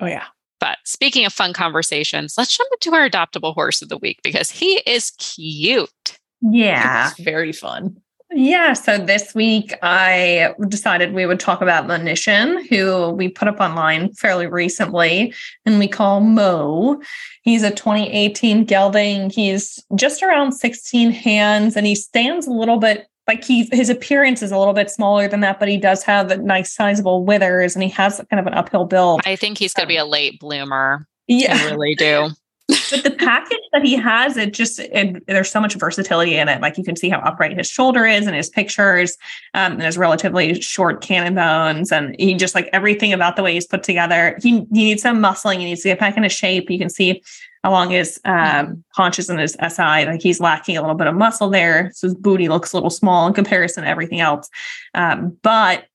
Oh, yeah. But speaking of fun conversations, let's jump into our adoptable horse of the week because he is cute. Yeah. It's very fun. Yeah. So this week I decided we would talk about Monition, who we put up online fairly recently and we call Mo. He's a 2018 gelding. He's just around 16 hands and he stands a little bit like he his appearance is a little bit smaller than that, but he does have a nice sizable withers and he has kind of an uphill build. I think he's gonna be a late bloomer. Yeah. I really do <laughs> <laughs> but the package that he has, it just it, there's so much versatility in it. Like you can see how upright his shoulder is in his pictures, um, and his relatively short cannon bones, and he just like everything about the way he's put together. He he needs some muscling. He needs to get back into shape. You can see along his um, haunches and his SI, like he's lacking a little bit of muscle there. So his booty looks a little small in comparison to everything else. Um, but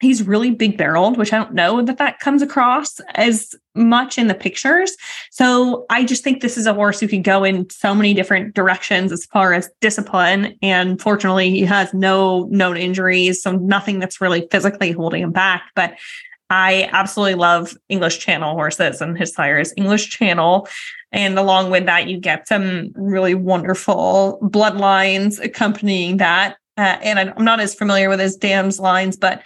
he's really big barreled, which I don't know that that comes across as much in the pictures. So I just think this is a horse who can go in so many different directions as far as discipline. And fortunately, he has no known injuries, so nothing that's really physically holding him back. But I absolutely love English Channel horses, and his sire is English Channel. And along with that, you get some really wonderful bloodlines accompanying that. Uh, and I'm not as familiar with his dams lines, but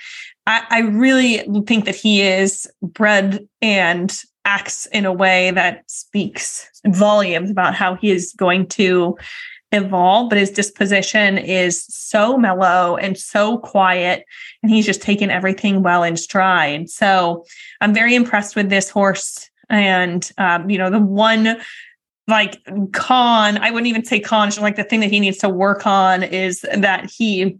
I, I really think that he is bred and acts in a way that speaks volumes about how he is going to evolve, but his disposition is so mellow and so quiet, and he's just taken everything well in stride. So I'm very impressed with this horse. And, um, you know, the one like con, I wouldn't even say con, like the thing that he needs to work on is that he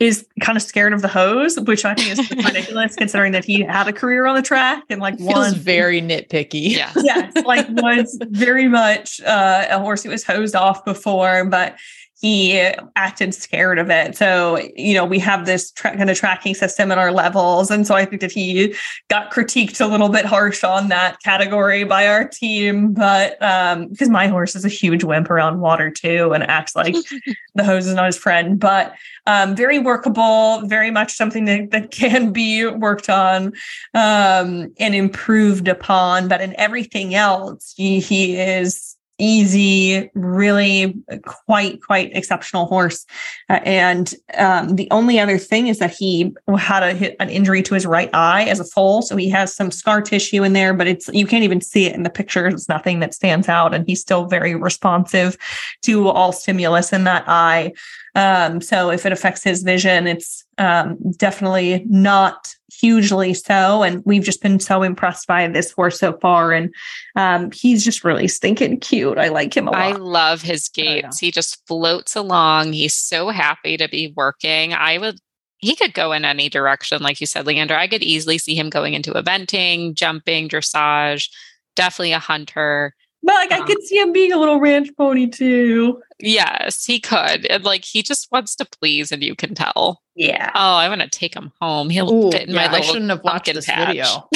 is kind of scared of the hose, which I think is <laughs> ridiculous considering that he had a career on the track and like Feels one very nitpicky. Yeah. yes, like was very much uh, a horse who was hosed off before, but he acted scared of it. So, you know, we have this tra- kind of tracking system at our levels. And so I think that he got critiqued a little bit harsh on that category by our team. But um, because my horse is a huge wimp around water too and acts like <laughs> the hose is not his friend, but um, very workable, very much something that, that can be worked on um, and improved upon. But in everything else, he, he is easy, really quite, quite exceptional horse. Uh, and um, the only other thing is that he had a, an injury to his right eye as a foal. So he has some scar tissue in there, but it's, you can't even see it in the pictures. It's nothing that stands out. And he's still very responsive to all stimulus in that eye. Um, so if it affects his vision, it's um, definitely not hugely so. And we've just been so impressed by this horse so far. And um, he's just really stinking cute. I like him a lot. I love his gaits. He just floats along. He's so happy to be working. I would he could go in any direction, like you said, Leandra. I could easily see him going into eventing, jumping, dressage, definitely a hunter. But like um, I could see him being a little ranch pony too. Yes, he could. And like he just wants to please, and you can tell. Yeah. Oh, I want to take him home. He'll Ooh, fit in yeah, my little I shouldn't have watched this patch. video.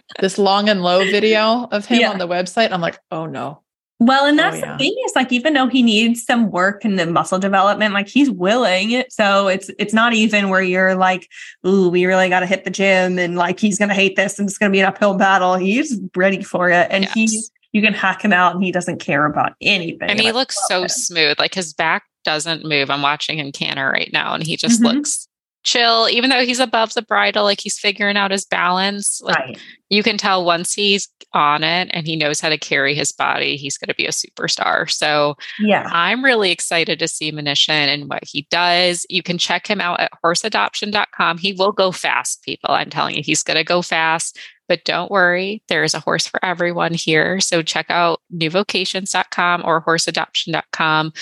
<laughs> this long and low video of him yeah. on the website. I'm like, oh no. Well, and oh, that's oh, yeah. the thing is like even though he needs some work in the muscle development, like he's willing. So it's it's not even where you're like, ooh, we really got to hit the gym and like he's gonna hate this and it's gonna be an uphill battle. He's ready for it, and yes. he's you can hack him out and he doesn't care about anything. And he looks so him. smooth. Like his back doesn't move. I'm watching him canter right now and he just mm-hmm. looks chill, even though he's above the bridle, like he's figuring out his balance. Like Right. you can tell once he's on it and he knows how to carry his body, he's going to be a superstar. So Yeah. I'm really excited to see Monition and what he does. You can check him out at horseadoption.com. He will go fast, people. I'm telling you, he's going to go fast. But don't worry, there is a horse for everyone here. So check out newvocations.com or horseadoption.com.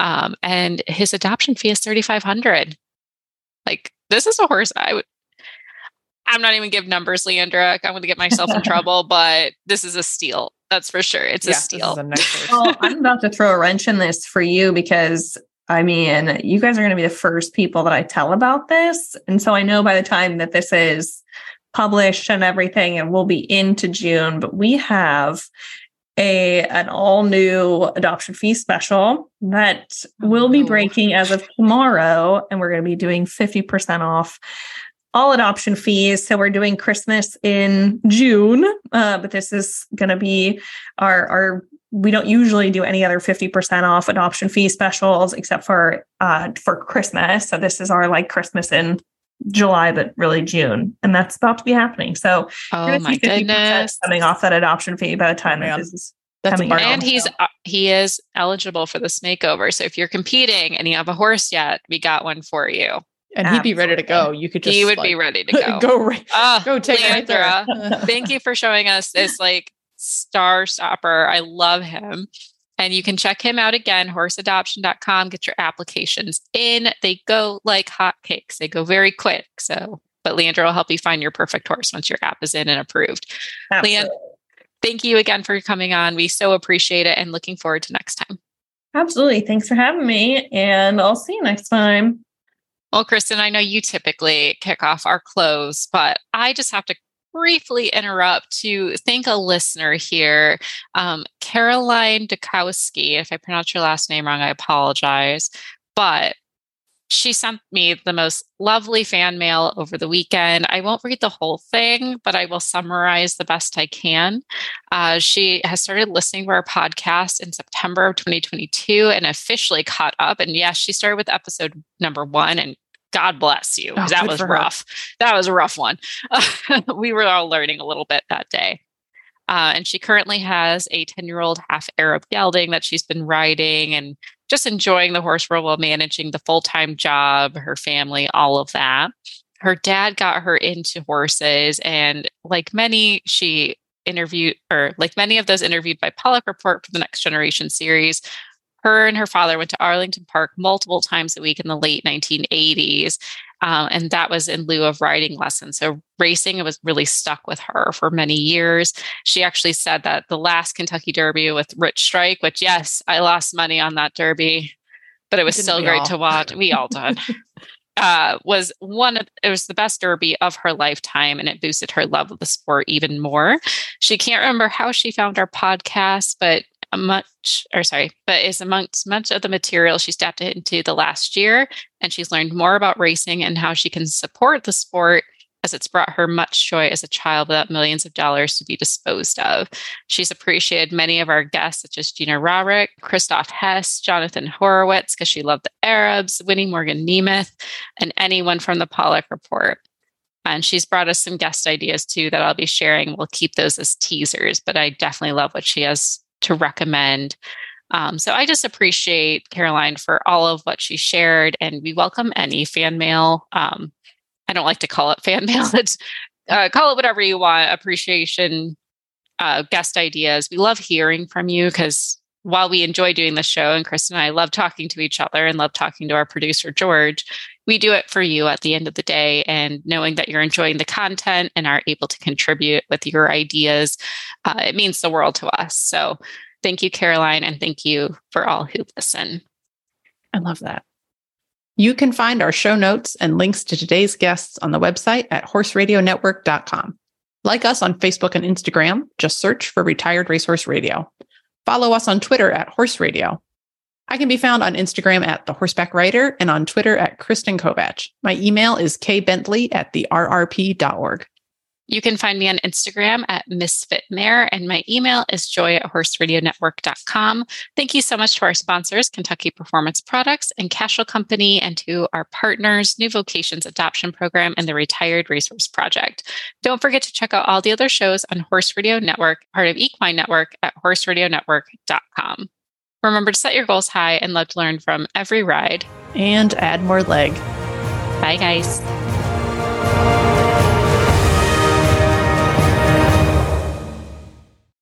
Um, and his adoption fee is 3500 Like, this is a horse I would. I'm not even give numbers, Leandra. I'm going to get myself in <laughs> trouble, but this is a steal. That's for sure. It's Yeah, a this steal. is a nice well, I'm about to throw a wrench in this for you because I mean, you guys are going to be the first people that I tell about this. And so I know by the time that this is published and everything, and we'll be into June, but we have a an all new adoption fee special that will be Oh. breaking as of tomorrow and we're going to be doing 50% off all adoption fees. So we're doing Christmas in June, uh, but this is going to be our our. We don't usually do any other fifty percent off adoption fee specials except for uh, for Christmas. So this is our like Christmas in July, but really June, and that's about to be happening. So Oh my goodness. coming off that adoption fee by the time that this is That's coming and he's uh, he is eligible for this makeover. So if you're competing and you have a horse yet, we got one for you. and he'd be ready to go. You could just he would like, be ready to <laughs> go. go right, Ah, go take it right there. <laughs> Thank you for showing us this like star stopper. I love him. And you can check him out again, horseadoption.com. Get your applications in. They go like hotcakes. They go very quick. So, but Leandra will help you find your perfect horse once your app is in and approved. Leand, Absolutely. thank you again for coming on. We so appreciate it and looking forward to next time. Absolutely. Thanks for having me, and I'll see you next time. Well, Kristen, I know you typically kick off our close, but I just have to briefly interrupt to thank a listener here, um, Caroline Dukowski. If I pronounce your last name wrong, I apologize. But she sent me the most lovely fan mail over the weekend. I won't read the whole thing, but I will summarize the best I can. Uh, she has started listening to our podcast in September of 2022 and officially caught up. And yes, she started with episode number one, and God bless you. Oh, that was for her. rough. That was a rough one. <laughs> we were all learning a little bit that day. Uh, and she currently has a 10 year old half Arab gelding that she's been riding and just enjoying the horse world while managing the full time job, her family, all of that. Her dad got her into horses, and like many, she interviewed, or like many of those interviewed by Paulick Report for the Next Generation series, her and her father went to Arlington Park multiple times a week in the late 1980s. Um, and that was in lieu of riding lessons. So racing it was really stuck with her for many years. She actually said that the last Kentucky Derby with Rich Strike, which yes, I lost money on that Derby, but it was Didn't still great all? to watch. We all did. <laughs> Uh, was one of it was the best derby of her lifetime and it boosted her love of the sport even more she can't remember how she found our podcast but much or sorry but is amongst much of the material she's tapped into the last year and she's learned more about racing and how she can support the sport as it's brought her much joy as a child without millions of dollars to be disposed of. She's appreciated many of our guests, such as Gina Rarick, Christoph Hess, Jonathan Horowitz, because she loved the Arabs, Winnie Morgan Nemeth, and anyone from the Paulick Report. And she's brought us some guest ideas too that I'll be sharing. We'll keep those as teasers, but I definitely love what she has to recommend. Um, so I just appreciate Caroline for all of what she shared, and we welcome any fan mail. Um, I don't like to call it <laughs> fan mail. It's uh, call it whatever you want. Appreciation, uh, guest ideas. We love hearing from you because while we enjoy doing the show, and Chris and I love talking to each other and love talking to our producer George, we do it for you at the end of the day. And knowing that you're enjoying the content and are able to contribute with your ideas, uh, it means the world to us. So thank you, Caroline, and thank you for all who listen. I love that. You can find our show notes and links to today's guests on the website at horseradionetwork.com. Like us on Facebook and Instagram, just search for Retired Racehorse Radio. Follow us on Twitter at Horse Radio. I can be found on Instagram at The Horseback Writer and on Twitter at Kristen Kovatch. My email is kbentley at the rrp.org. You can find me on Instagram at Misfit Mare, and my email is joy at horseradionetwork.com. Thank you so much to our sponsors, Kentucky Performance Products and Cashel Company, and to our partners, New Vocations Adoption Program and the Retired Racehorse Project. Don't forget to check out all the other shows on Horse Radio Network, part of Equine Network at horseradionetwork.com. Remember to set your goals high and love to learn from every ride and add more leg. Bye, guys.